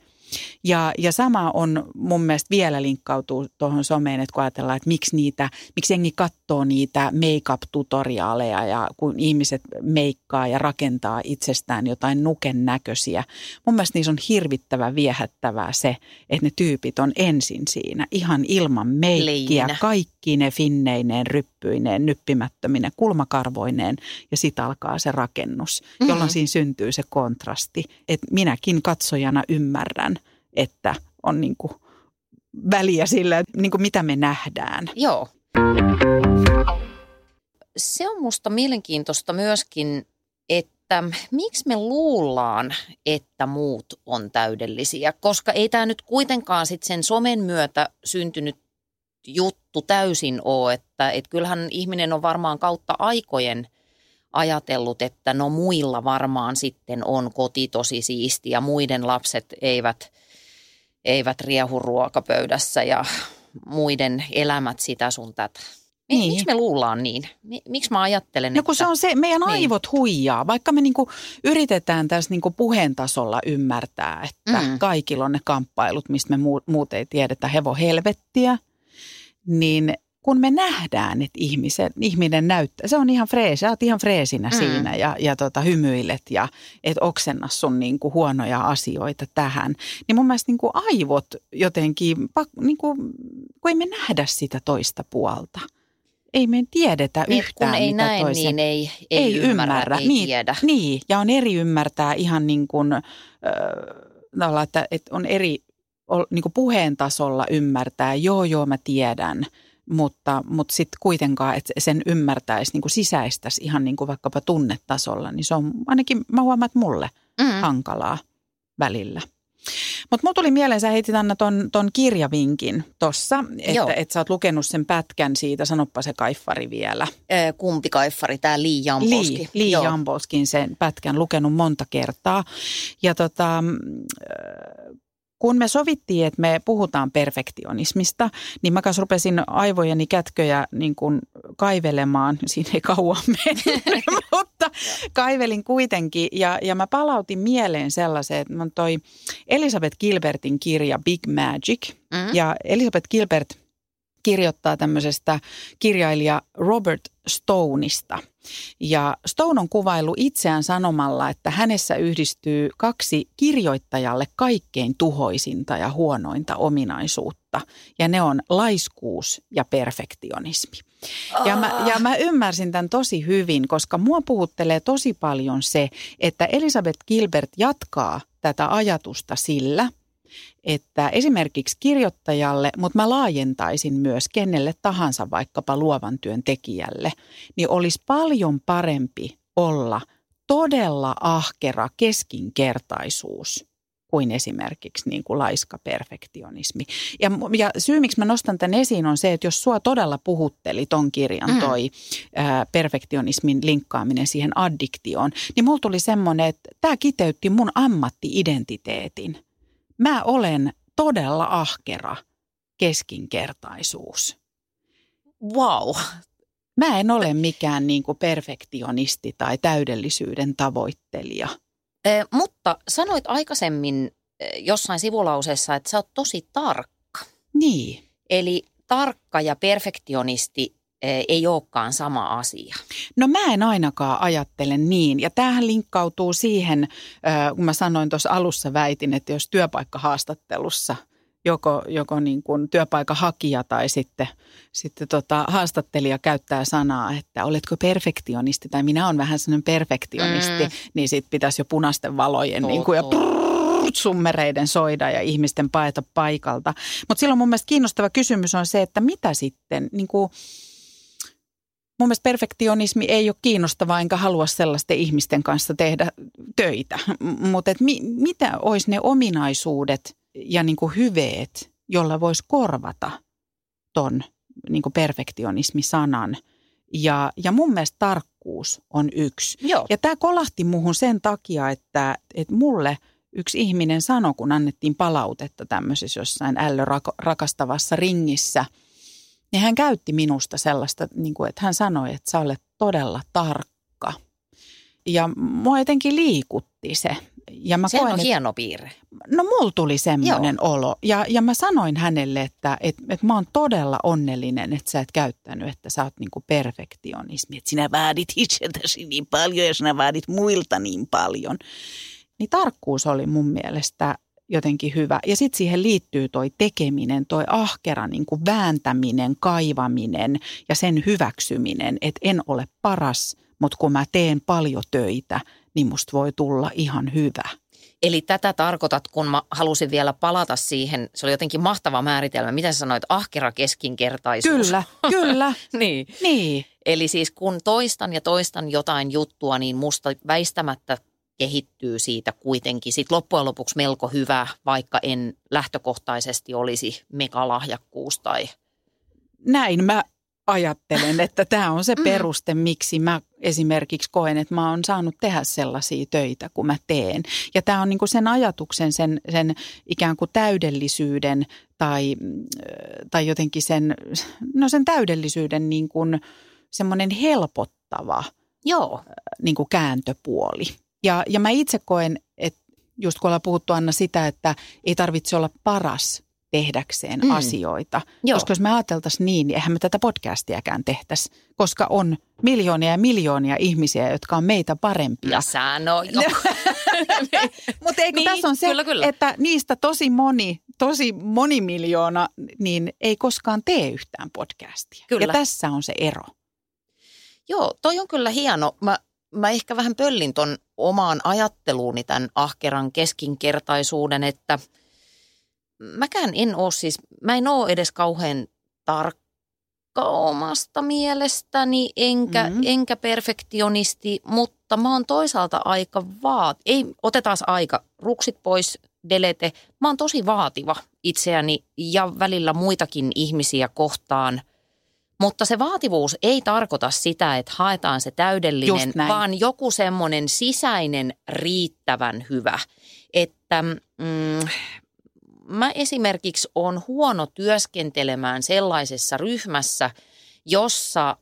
Ja, ja sama on mun mielestä vielä linkkautuu tuohon someen, että kun ajatellaan, että miksi, niitä, miksi jengi katsoo niitä make-up-tutoriaaleja ja kun ihmiset meikkaa ja rakentaa itsestään jotain nuken näköisiä. Mun mielestä niissä on hirvittävä viehättävää se, että ne tyypit on ensin siinä ihan ilman meikkiä, kaikki ne finneineen, ryppyineen, nyppimättömineen, kulmakarvoineen ja sitten alkaa se rakennus, jolloin Mhm. siinä syntyy se kontrasti. Että minäkin katsojana ymmärrän, että on niin kuin väliä sillä, niin kuin mitä me nähdään. Joo. Se on musta mielenkiintoista myöskin, että miksi me luullaan, että muut on täydellisiä, koska ei tämä nyt kuitenkaan sit sen somen myötä syntynyt juttu täysin ole, että et kyllähän ihminen on varmaan kautta aikojen ajatellut, että no muilla varmaan sitten on koti tosi siisti ja muiden lapset eivät, eivät riehu ruokapöydässä ja muiden elämät sitä sun tätä. Niin. Miksi me luullaan niin? Mi- Miksi mä ajattelen, No kun että... se on se, meidän Niin. aivot huijaa, vaikka me niinku yritetään tässä niinku puheen tasolla ymmärtää, että Mm. kaikilla on ne kamppailut, mistä me muu- muut ei tiedetä, hevo helvettiä, niin kun me nähdään, että ihmiset, ihminen näyttää, se on ihan freesi, sä oot ihan freesinä Mm. siinä ja, ja tota, hymyilet ja et oksenna sun niinku huonoja asioita tähän. Niin mun mielestä niinku aivot jotenkin, pak- niinku, kun ei me nähdä sitä toista puolta. Ei me tiedetä Niin, yhtään, kun ei mitä näe, toisen... niin ei, ei, ei ymmärrä, ei niin, tiedä. Niin, ja on eri ymmärtää ihan niin kuin, äh, tavallaan, että, että on eri niin kuin puheen tasolla ymmärtää, joo joo mä tiedän, mutta, mutta sitten kuitenkaan, että sen ymmärtäisi niin kuin sisäistäisi ihan niin kuin vaikkapa tunnetasolla, niin se on ainakin, mä huomaan, että mulle Mm. hankalaa välillä. Mutta mulla tuli mieleen, sä heitit Anna ton, ton kirjavinkin tossa, että et sä oot lukenut sen pätkän siitä, sanoppa se kaiffari vielä. Ö, Kumpi kaiffari, tämä Lee Jampolski. Lee, Lee Joo. Jambolskin sen pätkän lukenut monta kertaa. Ja tota, mm, kun me sovittiin, että me puhutaan perfektionismista, niin mä kanssa rupesin aivojeni kätköjä niin kuin kaivelemaan. Siinä ei kauan mennyt, mutta kaivelin kuitenkin. Ja, ja mä palautin mieleen sellaisen, että on toi Elisabeth Gilbertin kirja Big Magic. Mm. Ja Elisabeth Gilbert kirjoittaa tämmöisestä kirjailija Robert Stoneista. Ja Stone on kuvailu itseään sanomalla, että hänessä yhdistyy kaksi kirjoittajalle kaikkein tuhoisinta ja huonointa ominaisuutta. Ja ne on laiskuus ja perfektionismi. Ja mä, ja mä ymmärsin tämän tosi hyvin, koska mua puhuttelee tosi paljon se, että Elisabeth Gilbert jatkaa tätä ajatusta sillä, että esimerkiksi kirjoittajalle, mutta mä laajentaisin myös kenelle tahansa vaikkapa luovan työn tekijälle, niin olisi paljon parempi olla todella ahkera keskinkertaisuus kuin esimerkiksi niin kuin laiska perfektionismi. Ja, ja syy, miksi mä nostan tämän esiin, on se, että jos sua todella puhutteli ton kirjan Mm. toi ää, perfektionismin linkkaaminen siihen addiktioon, niin mulla tuli semmoinen, että tämä kiteytti mun ammattiidentiteetin. Mä olen todella ahkera keskinkertaisuus. Wow. Mä en ole mikään niin kuin perfektionisti tai täydellisyyden tavoittelija. Ö, mutta sanoit aikaisemmin jossain sivulauseessa, että sä oot tosi tarkka. Niin. Eli tarkka ja perfektionisti ei olekaan sama asia. No mä en ainakaan ajattele niin. Ja tämähän linkkautuu siihen, kun mä sanoin tuossa alussa väitin, että jos työpaikkahaastattelussa joko, joko niin kuin työpaikan hakija tai sitten, sitten tota, haastattelija käyttää sanaa, että oletko perfektionisti tai minä olen vähän sellainen perfektionisti, Mm. niin sitten pitäisi jo punaisten valojen niin kuin, ja summereiden soida ja ihmisten paeta paikalta. Mutta silloin mun mielestä kiinnostava kysymys on se, että mitä sitten, niin kuin, mun mielestä perfektionismi ei ole kiinnostavaa, enkä halua sellaisten ihmisten kanssa tehdä töitä. Mutta mi, mitä olisi ne ominaisuudet ja niin kuin hyveet, jolla voisi korvata ton niin kuin perfektionismi-sanan. Ja, ja mun mielestä tarkkuus on yksi. Joo. Ja tämä kolahti muuhun sen takia, että, että mulle yksi ihminen sanoi, kun annettiin palautetta tämmöisessä jossain ällö rakastavassa ringissä, niin hän käytti minusta sellaista, niin kuin, että hän sanoi, että sä olet todella tarkka Ja mua jotenkin liikutti se. Ja mä Sehän koen, on että- hieno piirre. No mulla tuli semmoinen olo. Ja, ja mä sanoin hänelle, että et, et mä oon todella onnellinen, että sä et käyttänyt, että sä oot niinku perfektionismi. Että sinä vaadit itseltäsi niin paljon ja sinä vaadit muilta niin paljon. Niin tarkkuus oli mun mielestä jotenkin hyvä. Ja sitten siihen liittyy toi tekeminen, toi ahkera niin kuin vääntäminen, kaivaminen ja sen hyväksyminen, että en ole paras, mutta kun mä teen paljon töitä, niin musta voi tulla ihan hyvä. Eli tätä tarkoitat, kun mä halusin vielä palata siihen, se oli jotenkin mahtava määritelmä. Mitä sä sanoit, ahkera keskinkertaisuus? Kyllä, kyllä. niin. Niin, Eli siis kun toistan ja toistan jotain juttua, niin musta väistämättä kehittyy siitä kuitenkin sit loppujen lopuksi melko hyvä, vaikka en lähtökohtaisesti olisi megalahjakkuus tai näin mä ajattelen, että tämä on se peruste, miksi mä esimerkiksi koen, että mä oon saanut tehdä sellaisia töitä, kun mä teen. Ja tämä on niinku sen ajatuksen, sen, sen ikään kuin täydellisyyden tai, mm, tai jotenkin sen, no sen täydellisyyden niin kuin semmoinen helpottava Joo, niin kuin kääntöpuoli. Ja, ja mä itse koen, että just kun ollaan puhuttu Anna sitä, että ei tarvitse olla paras tehdäkseen Mm. asioita. Joo. Koska jos me ajateltaisiin niin, niin eihän me tätä podcastiakään tehtäisi, koska on miljoonia ja miljoonia ihmisiä, jotka on meitä parempia. sä no jo. Mutta eikö Niin, tässä on se, kyllä, kyllä. että niistä tosi moni, tosi moni miljoona, niin ei koskaan tee yhtään podcastia. Kyllä. Ja tässä on se ero. Joo, toi on kyllä hieno. Mä, mä ehkä vähän pöllin ton omaan ajatteluuni tämän ahkeran keskinkertaisuuden, että mäkään en ole siis, mä en ole edes kauhean tarkka omasta mielestäni, enkä, Mhm. mm. enkä perfektionisti, mutta mä oon toisaalta aika vaat. Ei, otetaan aika, ruksit pois, delete. Mä oon tosi vaativa itseäni ja välillä muitakin ihmisiä kohtaan – mutta se vaativuus ei tarkoita sitä, että haetaan se täydellinen, vaan joku semmoinen sisäinen riittävän hyvä. Että mm, mä esimerkiksi on huono työskentelemään sellaisessa ryhmässä, jossa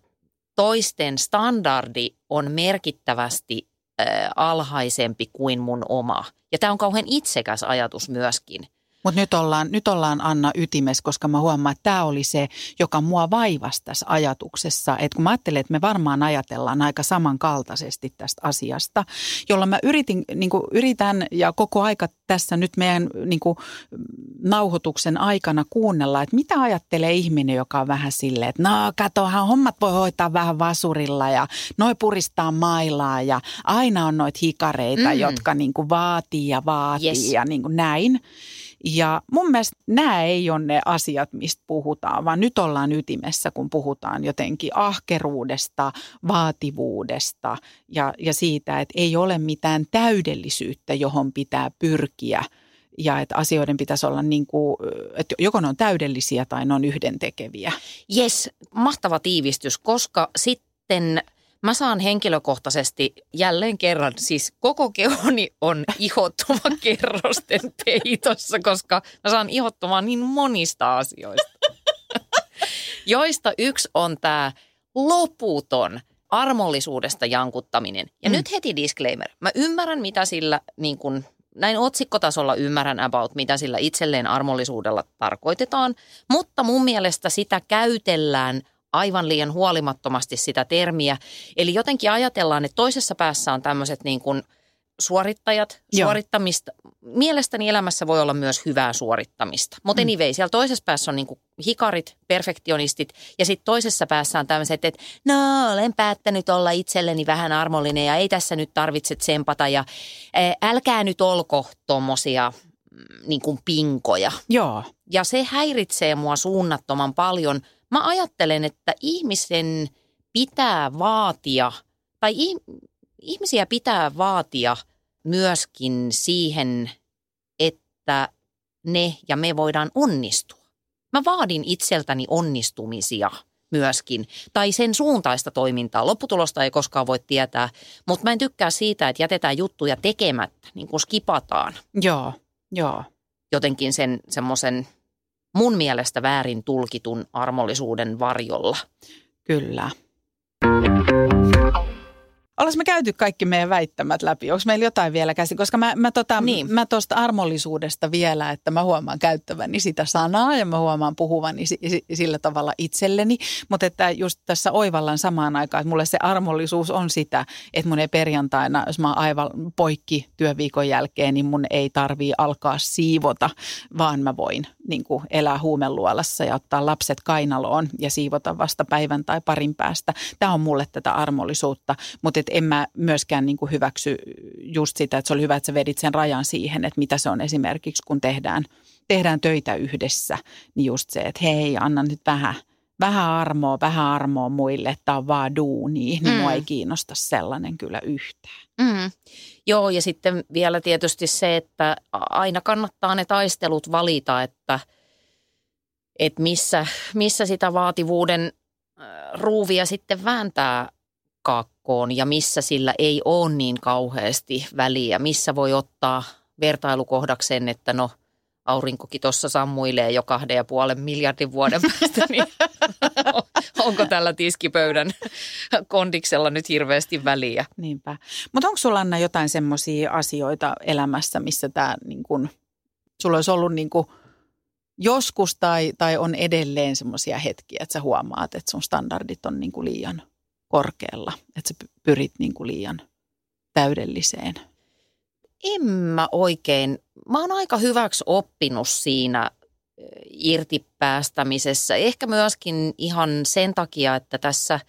toisten standardi on merkittävästi äh, alhaisempi kuin mun oma. Ja tämä on kauhean itsekäs ajatus myöskin. Mutta nyt ollaan, nyt ollaan Anna ytimessä, koska mä huomaan, että tämä oli se, joka mua vaivasi tässä ajatuksessa. Että kun mä ajattelen, että me varmaan ajatellaan aika samankaltaisesti tästä asiasta, jolla mä yritin, niin yritän ja koko aika tässä nyt meidän niin kuin, nauhoituksen aikana kuunnella, että mitä ajattelee ihminen, joka on vähän silleen, että no katohan, hommat voi hoitaa vähän vasurilla ja noi puristaa mailaa ja aina on noita hikareita, mm. jotka niin kuin vaatii ja vaatii Yes. ja niin kuin näin. Ja mun mielestä nämä ei ole ne asiat, mistä puhutaan, vaan nyt ollaan ytimessä, kun puhutaan jotenkin ahkeruudesta, vaativuudesta ja, ja siitä, että ei ole mitään täydellisyyttä, johon pitää pyrkiä. Ja että asioiden pitäisi olla niin kuin, että joko ne on täydellisiä tai ne on yhdentekeviä. Jes, mahtava tiivistys, koska sitten mä saan henkilökohtaisesti jälleen kerran, siis koko kehoni on ihottuma kerrosten peitossa, koska mä saan ihottumaan niin monista asioista. Joista yksi on tämä loputon armollisuudesta jankuttaminen. Ja mm. nyt heti disclaimer. Mä ymmärrän, mitä sillä niin kun, näin otsikkotasolla ymmärrän about, mitä sillä itselleen armollisuudella tarkoitetaan, mutta mun mielestä sitä käytellään aivan liian huolimattomasti sitä termiä. Eli jotenkin ajatellaan, että toisessa päässä on tämmöiset niin kuin suorittajat, Joo. suorittamista. Mielestäni elämässä voi olla myös hyvää suorittamista. Mutta Mm. anyway, siellä toisessa päässä on niin kuin hikarit, perfektionistit ja sitten toisessa päässä on tämmöiset, että no olen päättänyt olla itselleni vähän armollinen ja ei tässä nyt tarvitse tsempata ja ää, älkää nyt olko tommosia mm, niin kuin pinkoja. Joo, Ja se häiritsee mua suunnattoman paljon. Mä ajattelen, että ihmisen pitää vaatia, tai ih- ihmisiä pitää vaatia myöskin siihen, että ne ja me voidaan onnistua. Mä vaadin itseltäni onnistumisia myöskin, tai sen suuntaista toimintaa. Lopputulosta ei koskaan voi tietää, mutta mä en tykkää siitä, että jätetään juttuja tekemättä, niin kuin skipataan joo, joo. jotenkin sen semmoisen mun mielestä väärin tulkitun armollisuuden varjolla. Kyllä. Ollaanko me käyty kaikki meidän väittämät läpi? Onko meillä jotain vielä käsin? Koska mä, mä, tota, Niin. mä tuosta armollisuudesta vielä, että mä huomaan käyttäväni sitä sanaa ja mä huomaan puhuvani si- si- sillä tavalla itselleni. Mutta että just tässä oivallan samaan aikaan, että mulle se armollisuus on sitä, että mun ei perjantaina, jos mä oon aivan poikki työviikon jälkeen, niin mun ei tarvii alkaa siivota, vaan mä voin niin kuin elää huumeluolassa ja ottaa lapset kainaloon ja siivota vasta päivän tai parin päästä. Tämä on mulle tätä armollisuutta, mutta et en mä myöskään niin kuin hyväksy just sitä, että se oli hyvä, että sä vedit sen rajan siihen, että mitä se on esimerkiksi, kun tehdään, tehdään töitä yhdessä, niin just se, että hei, anna nyt vähän, vähän armoa, vähän armoa muille, että on vaan duuni, niin mm. mua ei kiinnosta sellainen kyllä yhtään. Mm. Joo, ja sitten vielä tietysti se, että aina kannattaa ne taistelut valita, että, että missä, missä sitä vaativuuden ruuvia sitten vääntää kaakkoon ja missä sillä ei ole niin kauheasti väliä. Missä voi ottaa vertailukohdakseen, että no aurinkokin tuossa sammuilee jo kahden ja puolen miljardin vuoden päästä, niin onko tällä tiskipöydän kondiksella nyt hirveästi väliä? Niinpä. Mutta onko sulla Anna jotain semmoisia asioita elämässä, missä tämä niin kun, sulla olisi ollut niin kun joskus tai, tai on edelleen semmoisia hetkiä, että sä huomaat, että sun standardit on niin kuin liian korkealla, että sä py- pyrit niin kuin liian täydelliseen. En mä oikein. Mä oon aika hyväksi oppinut siinä irtipäästämisessä. Ehkä myöskin ihan sen takia, että tässä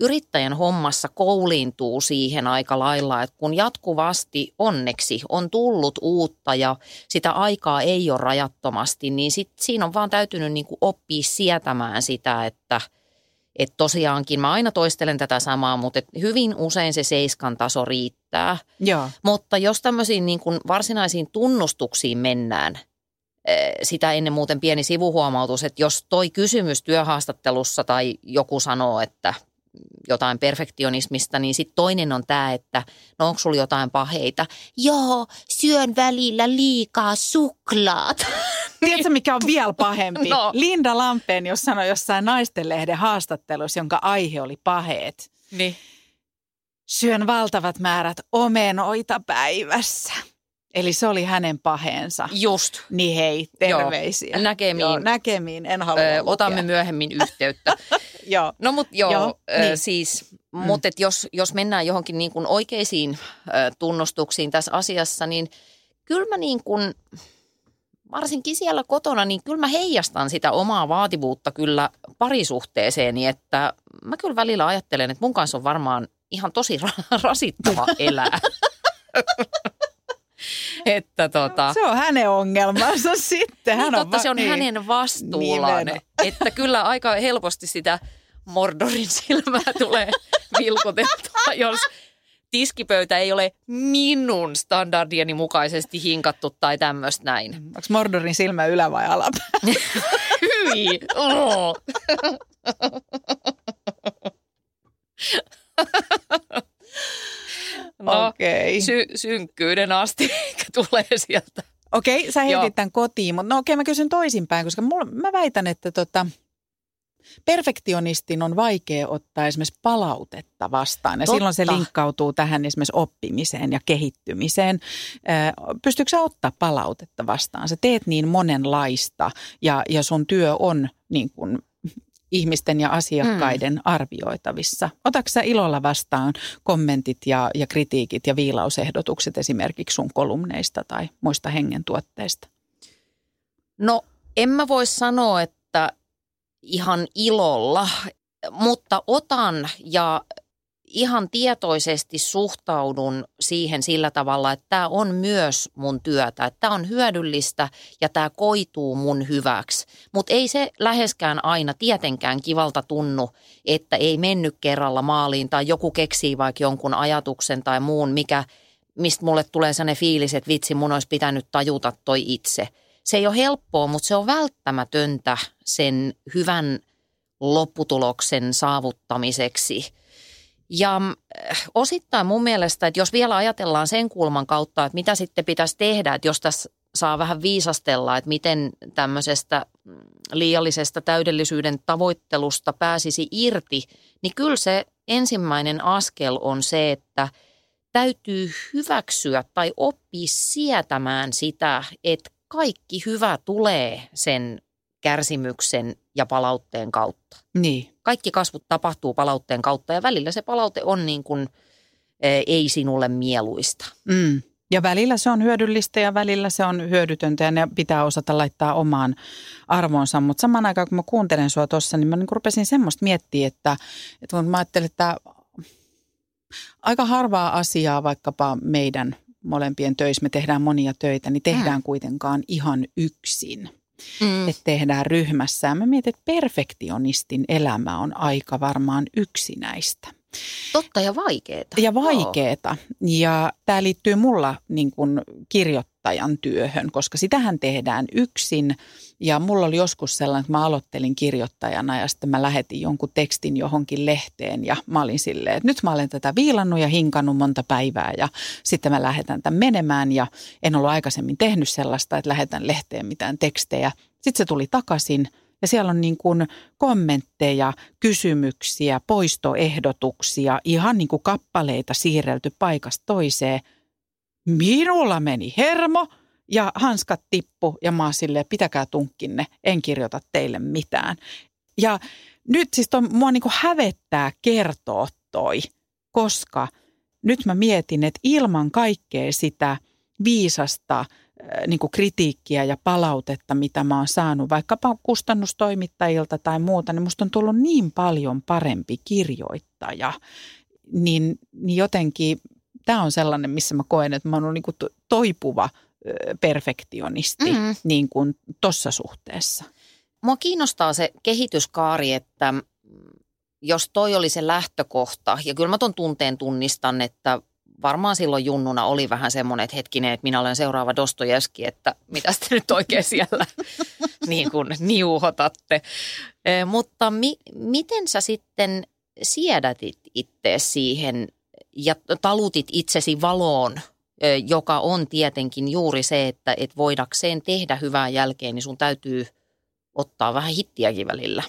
yrittäjän hommassa kouliintuu siihen aika lailla, että kun jatkuvasti onneksi on tullut uutta ja sitä aikaa ei ole rajattomasti, niin sit siinä on vaan täytynyt niin kuin oppia sietämään sitä, että et tosiaankin mä aina toistelen tätä samaa, mutta et hyvin usein se seiskan taso riittää. Joo. Mutta jos tämmöisiin niin kuin varsinaisiin tunnustuksiin mennään, sitä ennen muuten pieni sivuhuomautus, että jos toi kysymys työhaastattelussa tai joku sanoo, että jotain perfektionismista, niin sitten toinen on tämä, että no onko sulla jotain paheita? Joo, syön välillä liikaa suklaata. Tiedätkö, mikä on vielä pahempi? No. Linda Lampeen, jos sanoi jossain naistenlehden haastattelussa, jonka aihe oli paheet. Niin. Syön valtavat määrät omenoita päivässä. Eli se oli hänen paheensa. Just. Niin hei, terveisiä. Joo, näkemiin. Joo, näkemiin, en halua Ö, lukea. otamme myöhemmin yhteyttä. Joo. No mutta joo, Joo, joo niin. siis, mm. mutta jos, jos mennään johonkin niin kuin oikeisiin ö, tunnustuksiin tässä asiassa, niin kyllä mä niin kuin, varsinkin siellä kotona, niin kyllä mä heijastan sitä omaa vaativuutta kyllä parisuhteeseeni, että mä kyllä välillä ajattelen, että mun kanssa on varmaan ihan tosi ra- rasittava elää. että tota, Se on hänen ongelmansa sitten. Hän niin, on totta, va- se on niin. hänen vastuullaan. Nimenomaan. Että kyllä aika helposti sitä Mordorin silmää tulee vilkutettua, jos tiskipöytä ei ole minun standardieni mukaisesti hinkattu tai tämmöistä näin. Onko Mordorin silmä ylä- vai alapää? Hyi! Oh. No, Okei. sy- synkkyyden asti tulee sieltä. Okei, sä Joo. heitit tämän kotiin, mutta no okei, mä kysyn toisinpäin, koska mulla, mä väitän, että tota, perfektionistin on vaikea ottaa esimerkiksi palautetta vastaan. Ja Totta. silloin se linkkautuu tähän esimerkiksi oppimiseen ja kehittymiseen. Pystyykö sä ottaa palautetta vastaan? Sä teet niin monenlaista ja, ja sun työ on niin kuin ihmisten ja asiakkaiden mm. arvioitavissa. Otatko sä ilolla vastaan kommentit ja, ja kritiikit ja viilausehdotukset esimerkiksi sun kolumneista tai muista hengentuotteista? No en mä voi sanoa, että ihan ilolla, mutta otan ja ihan tietoisesti suhtaudun siihen sillä tavalla, että tämä on myös mun työtä, että tämä on hyödyllistä ja tämä koituu mun hyväksi. Mutta ei se läheskään aina tietenkään kivalta tunnu, että ei mennyt kerralla maaliin tai joku keksii vaikka jonkun ajatuksen tai muun, mikä, mistä mulle tulee sellainen fiilis, että vitsi mun olisi pitänyt tajuta toi itse. Se ei ole helppoa, mutta se on välttämätöntä sen hyvän lopputuloksen saavuttamiseksi. Ja äh, osittain mun mielestä, että jos vielä ajatellaan sen kulman kautta, että mitä sitten pitäisi tehdä, että jos tässä saa vähän viisastella, että miten tämmöisestä mm, liiallisesta täydellisyyden tavoittelusta pääsisi irti, niin kyllä se ensimmäinen askel on se, että täytyy hyväksyä tai oppia sietämään sitä, että kaikki hyvä tulee sen kärsimyksen ja palautteen kautta. Niin. Kaikki kasvut tapahtuu palautteen kautta ja välillä se palaute on niin kuin e, ei sinulle mieluista. Mm. Ja välillä se on hyödyllistä ja välillä se on hyödytöntä ja ne pitää osata laittaa omaan arvoonsa. Mutta samaan aikaan kun mä kuuntelen sua tuossa, niin mä niin rupesin semmoista miettiä, että, että mä ajattelin, että aika harvaa asiaa vaikkapa meidän molempien töissä, me tehdään monia töitä, niin tehdään mm. kuitenkaan ihan yksin. Mm. Että tehdään ryhmässä. Ja mä mietin, että perfektionistin elämä on aika varmaan yksinäistä. Totta ja vaikeeta. Ja vaikeeta. Ja tämä liittyy mulla niin kuin kirjoittajan työhön, koska sitähän tehdään yksin. Ja mulla oli joskus sellainen, että mä aloittelin kirjoittajana ja sitten mä lähetin jonkun tekstin johonkin lehteen. Ja mä olin silleen, että nyt mä olen tätä viilannut ja hinkannut monta päivää ja sitten mä lähetän tämän menemään. Ja en ollut aikaisemmin tehnyt sellaista, että lähetän lehteen mitään tekstejä. Sitten se tuli takaisin – ja siellä on niin kuin kommentteja, kysymyksiä, poistoehdotuksia, ihan niin kuin kappaleita siirrelty paikasta toiseen. Minulla meni hermo ja hanskat tippu ja mä silleen, pitäkää tunkkinne, en kirjoita teille mitään. Ja nyt siis toi, mua niin hävettää kertoa toi, koska nyt mä mietin, että ilman kaikkea sitä viisasta – niin kuin kritiikkiä ja palautetta, mitä mä oon saanut vaikkapa kustannustoimittajilta tai muuta, niin musta on tullut niin paljon parempi kirjoittaja. Niin, niin jotenkin tämä on sellainen, missä mä koen, että mä oon niin toipuva perfektionisti mm. niin kuin tossa suhteessa. Mua kiinnostaa se kehityskaari, että jos toi oli se lähtökohta, ja kyllä mä ton tunteen tunnistan, että varmaan silloin junnuna oli vähän semmoinen, että hetkinen, että minä olen seuraava Dostojevski, että mitä te nyt oikein siellä niin kuin niuhotatte. E, mutta mi, miten sä sitten siedätit itse siihen ja talutit itsesi valoon, joka on tietenkin juuri se, että et voidakseen tehdä hyvää jälkeen, niin sun täytyy ottaa vähän hittiäkin välillä.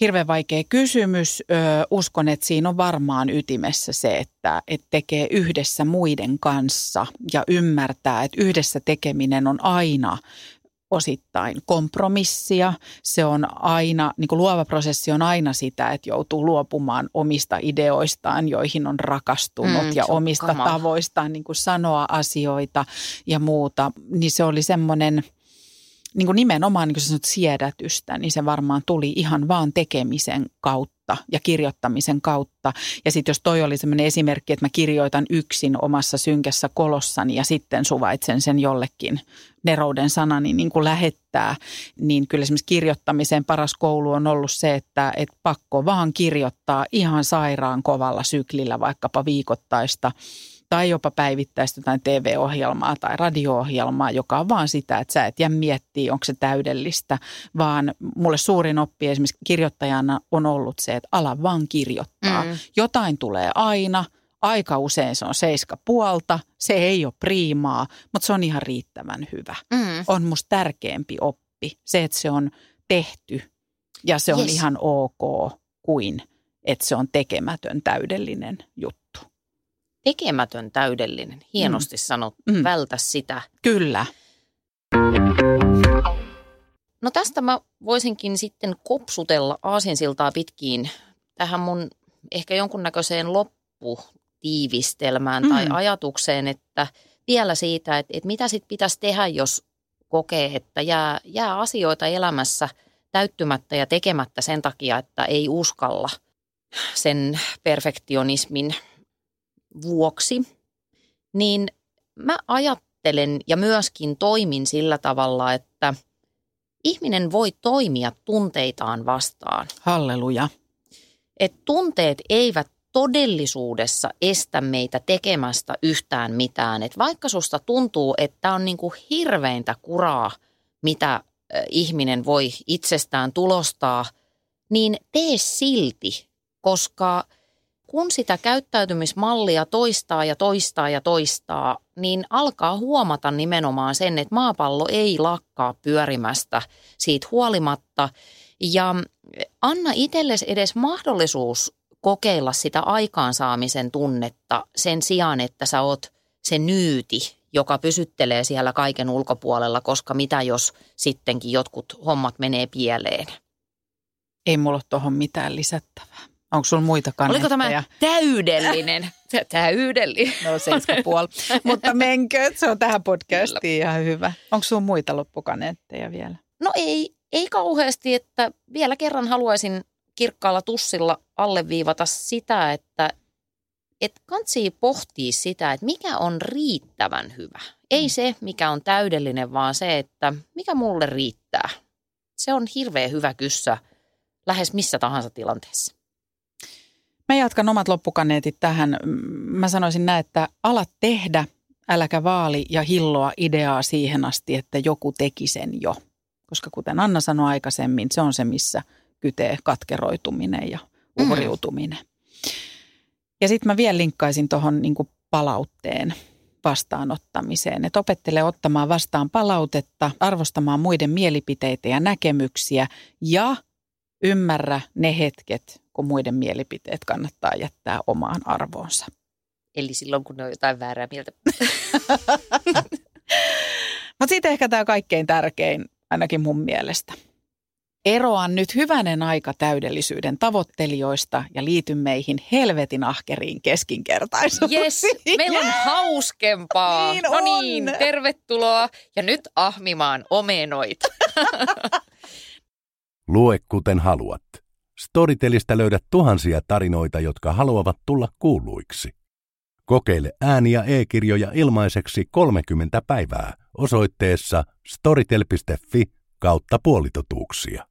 Hirveän vaikea kysymys. Uskon, että siinä on varmaan ytimessä se, että, että tekee yhdessä muiden kanssa ja ymmärtää, että yhdessä tekeminen on aina osittain kompromissia. Se on aina, niin kuin luova prosessi on aina sitä, että joutuu luopumaan omista ideoistaan, joihin on rakastunut mm, ja omista kamala. tavoistaan niin kuin sanoa asioita ja muuta. Niin se oli semmoinen – niin kuin nimenomaan niin kuin sanot, siedätystä, niin se varmaan tuli ihan vaan tekemisen kautta ja kirjoittamisen kautta. Ja sitten jos toi oli sellainen esimerkki, että mä kirjoitan yksin omassa synkässä kolossani ja sitten suvaitsen sen jollekin nerouden sanani niin kuin lähettää, niin kyllä esimerkiksi kirjoittamisen paras koulu on ollut se, että, että pakko vaan kirjoittaa ihan sairaan kovalla syklillä vaikkapa viikoittaista tai jopa päivittäistä jotain TV-ohjelmaa tai radio-ohjelmaa, joka on vaan sitä, että sä et jää miettiä, onko se täydellistä, vaan mulle suurin oppi esimerkiksi kirjoittajana on ollut se, että ala vaan kirjoittaa. Mm. Jotain tulee aina, aika usein se on seiska puolta, se ei ole priimaa, mutta se on ihan riittävän hyvä. Mm. On musta tärkeämpi oppi se, että se on tehty ja se on yes. ihan ok kuin, että se on tekemätön täydellinen juttu tekemätön täydellinen. Hienosti mm. sanot, mm. vältä sitä. Kyllä. No tästä mä voisinkin sitten kopsutella aasinsiltaa pitkiin tähän mun ehkä jonkunnäköiseen lopputiivistelmään mm. tai ajatukseen, että vielä siitä, että, että mitä sitten pitäisi tehdä, jos kokee, että jää, jää asioita elämässä täyttymättä ja tekemättä sen takia, että ei uskalla sen perfektionismin vuoksi, niin mä ajattelen ja myöskin toimin sillä tavalla, että ihminen voi toimia tunteitaan vastaan. Halleluja. Et tunteet eivät todellisuudessa estä meitä tekemästä yhtään mitään. Et vaikka susta tuntuu, että on niinku hirveintä kuraa, mitä ihminen voi itsestään tulostaa, niin tee silti, koska – kun sitä käyttäytymismallia toistaa ja toistaa ja toistaa, niin alkaa huomata nimenomaan sen, että maapallo ei lakkaa pyörimästä siitä huolimatta. Ja anna itsellesi edes mahdollisuus kokeilla sitä aikaansaamisen tunnetta sen sijaan, että sä oot se nyyti, joka pysyttelee siellä kaiken ulkopuolella, koska mitä jos sittenkin jotkut hommat menee pieleen. Ei mulla tuohon mitään lisättävää. Onko sulla muita kannattajia? Oliko tämä täydellinen? Täydellinen. No puoli. Mutta menkö, se on tähän podcastiin ihan hyvä. Onko sulla muita loppukaneetteja vielä? No ei, ei kauheasti, että vielä kerran haluaisin kirkkaalla tussilla alleviivata sitä, että et kansi pohtii sitä, että mikä on riittävän hyvä. Ei mm. se, mikä on täydellinen, vaan se, että mikä mulle riittää. Se on hirveän hyvä kyssä lähes missä tahansa tilanteessa. Mä jatkan omat loppukaneetit tähän. Mä sanoisin näin, että ala tehdä, äläkä vaali ja hilloa ideaa siihen asti, että joku teki sen jo. Koska kuten Anna sanoi aikaisemmin, se on se, missä kytee katkeroituminen ja mm. uhriutuminen. Mm. Ja sitten mä vielä linkkaisin tuohon niin palautteen vastaanottamiseen. Että opettele ottamaan vastaan palautetta, arvostamaan muiden mielipiteitä ja näkemyksiä ja ymmärrä ne hetket, kun muiden mielipiteet kannattaa jättää omaan arvoonsa. Eli silloin, kun ne on jotain väärää mieltä. Mutta sitten ehkä tämä kaikkein tärkein, ainakin mun mielestä. Eroan nyt hyvänen aika täydellisyyden tavoittelijoista ja liity meihin helvetin ahkeriin keskinkertaisuuksiin. Yes, meillä on hauskempaa. Niin no niin, on. tervetuloa ja nyt ahmimaan omenoita. Lue kuten haluat. Storytelistä löydät tuhansia tarinoita, jotka haluavat tulla kuuluiksi. Kokeile ääni- ja e-kirjoja ilmaiseksi 30 päivää osoitteessa storytel.fi kautta puolitotuuksia.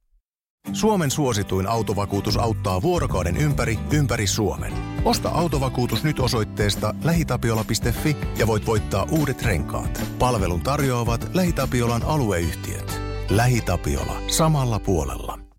Suomen suosituin autovakuutus auttaa vuorokauden ympäri, ympäri Suomen. Osta autovakuutus nyt osoitteesta lähitapiola.fi ja voit voittaa uudet renkaat. Palvelun tarjoavat LähiTapiolan alueyhtiöt. LähiTapiola. Samalla puolella.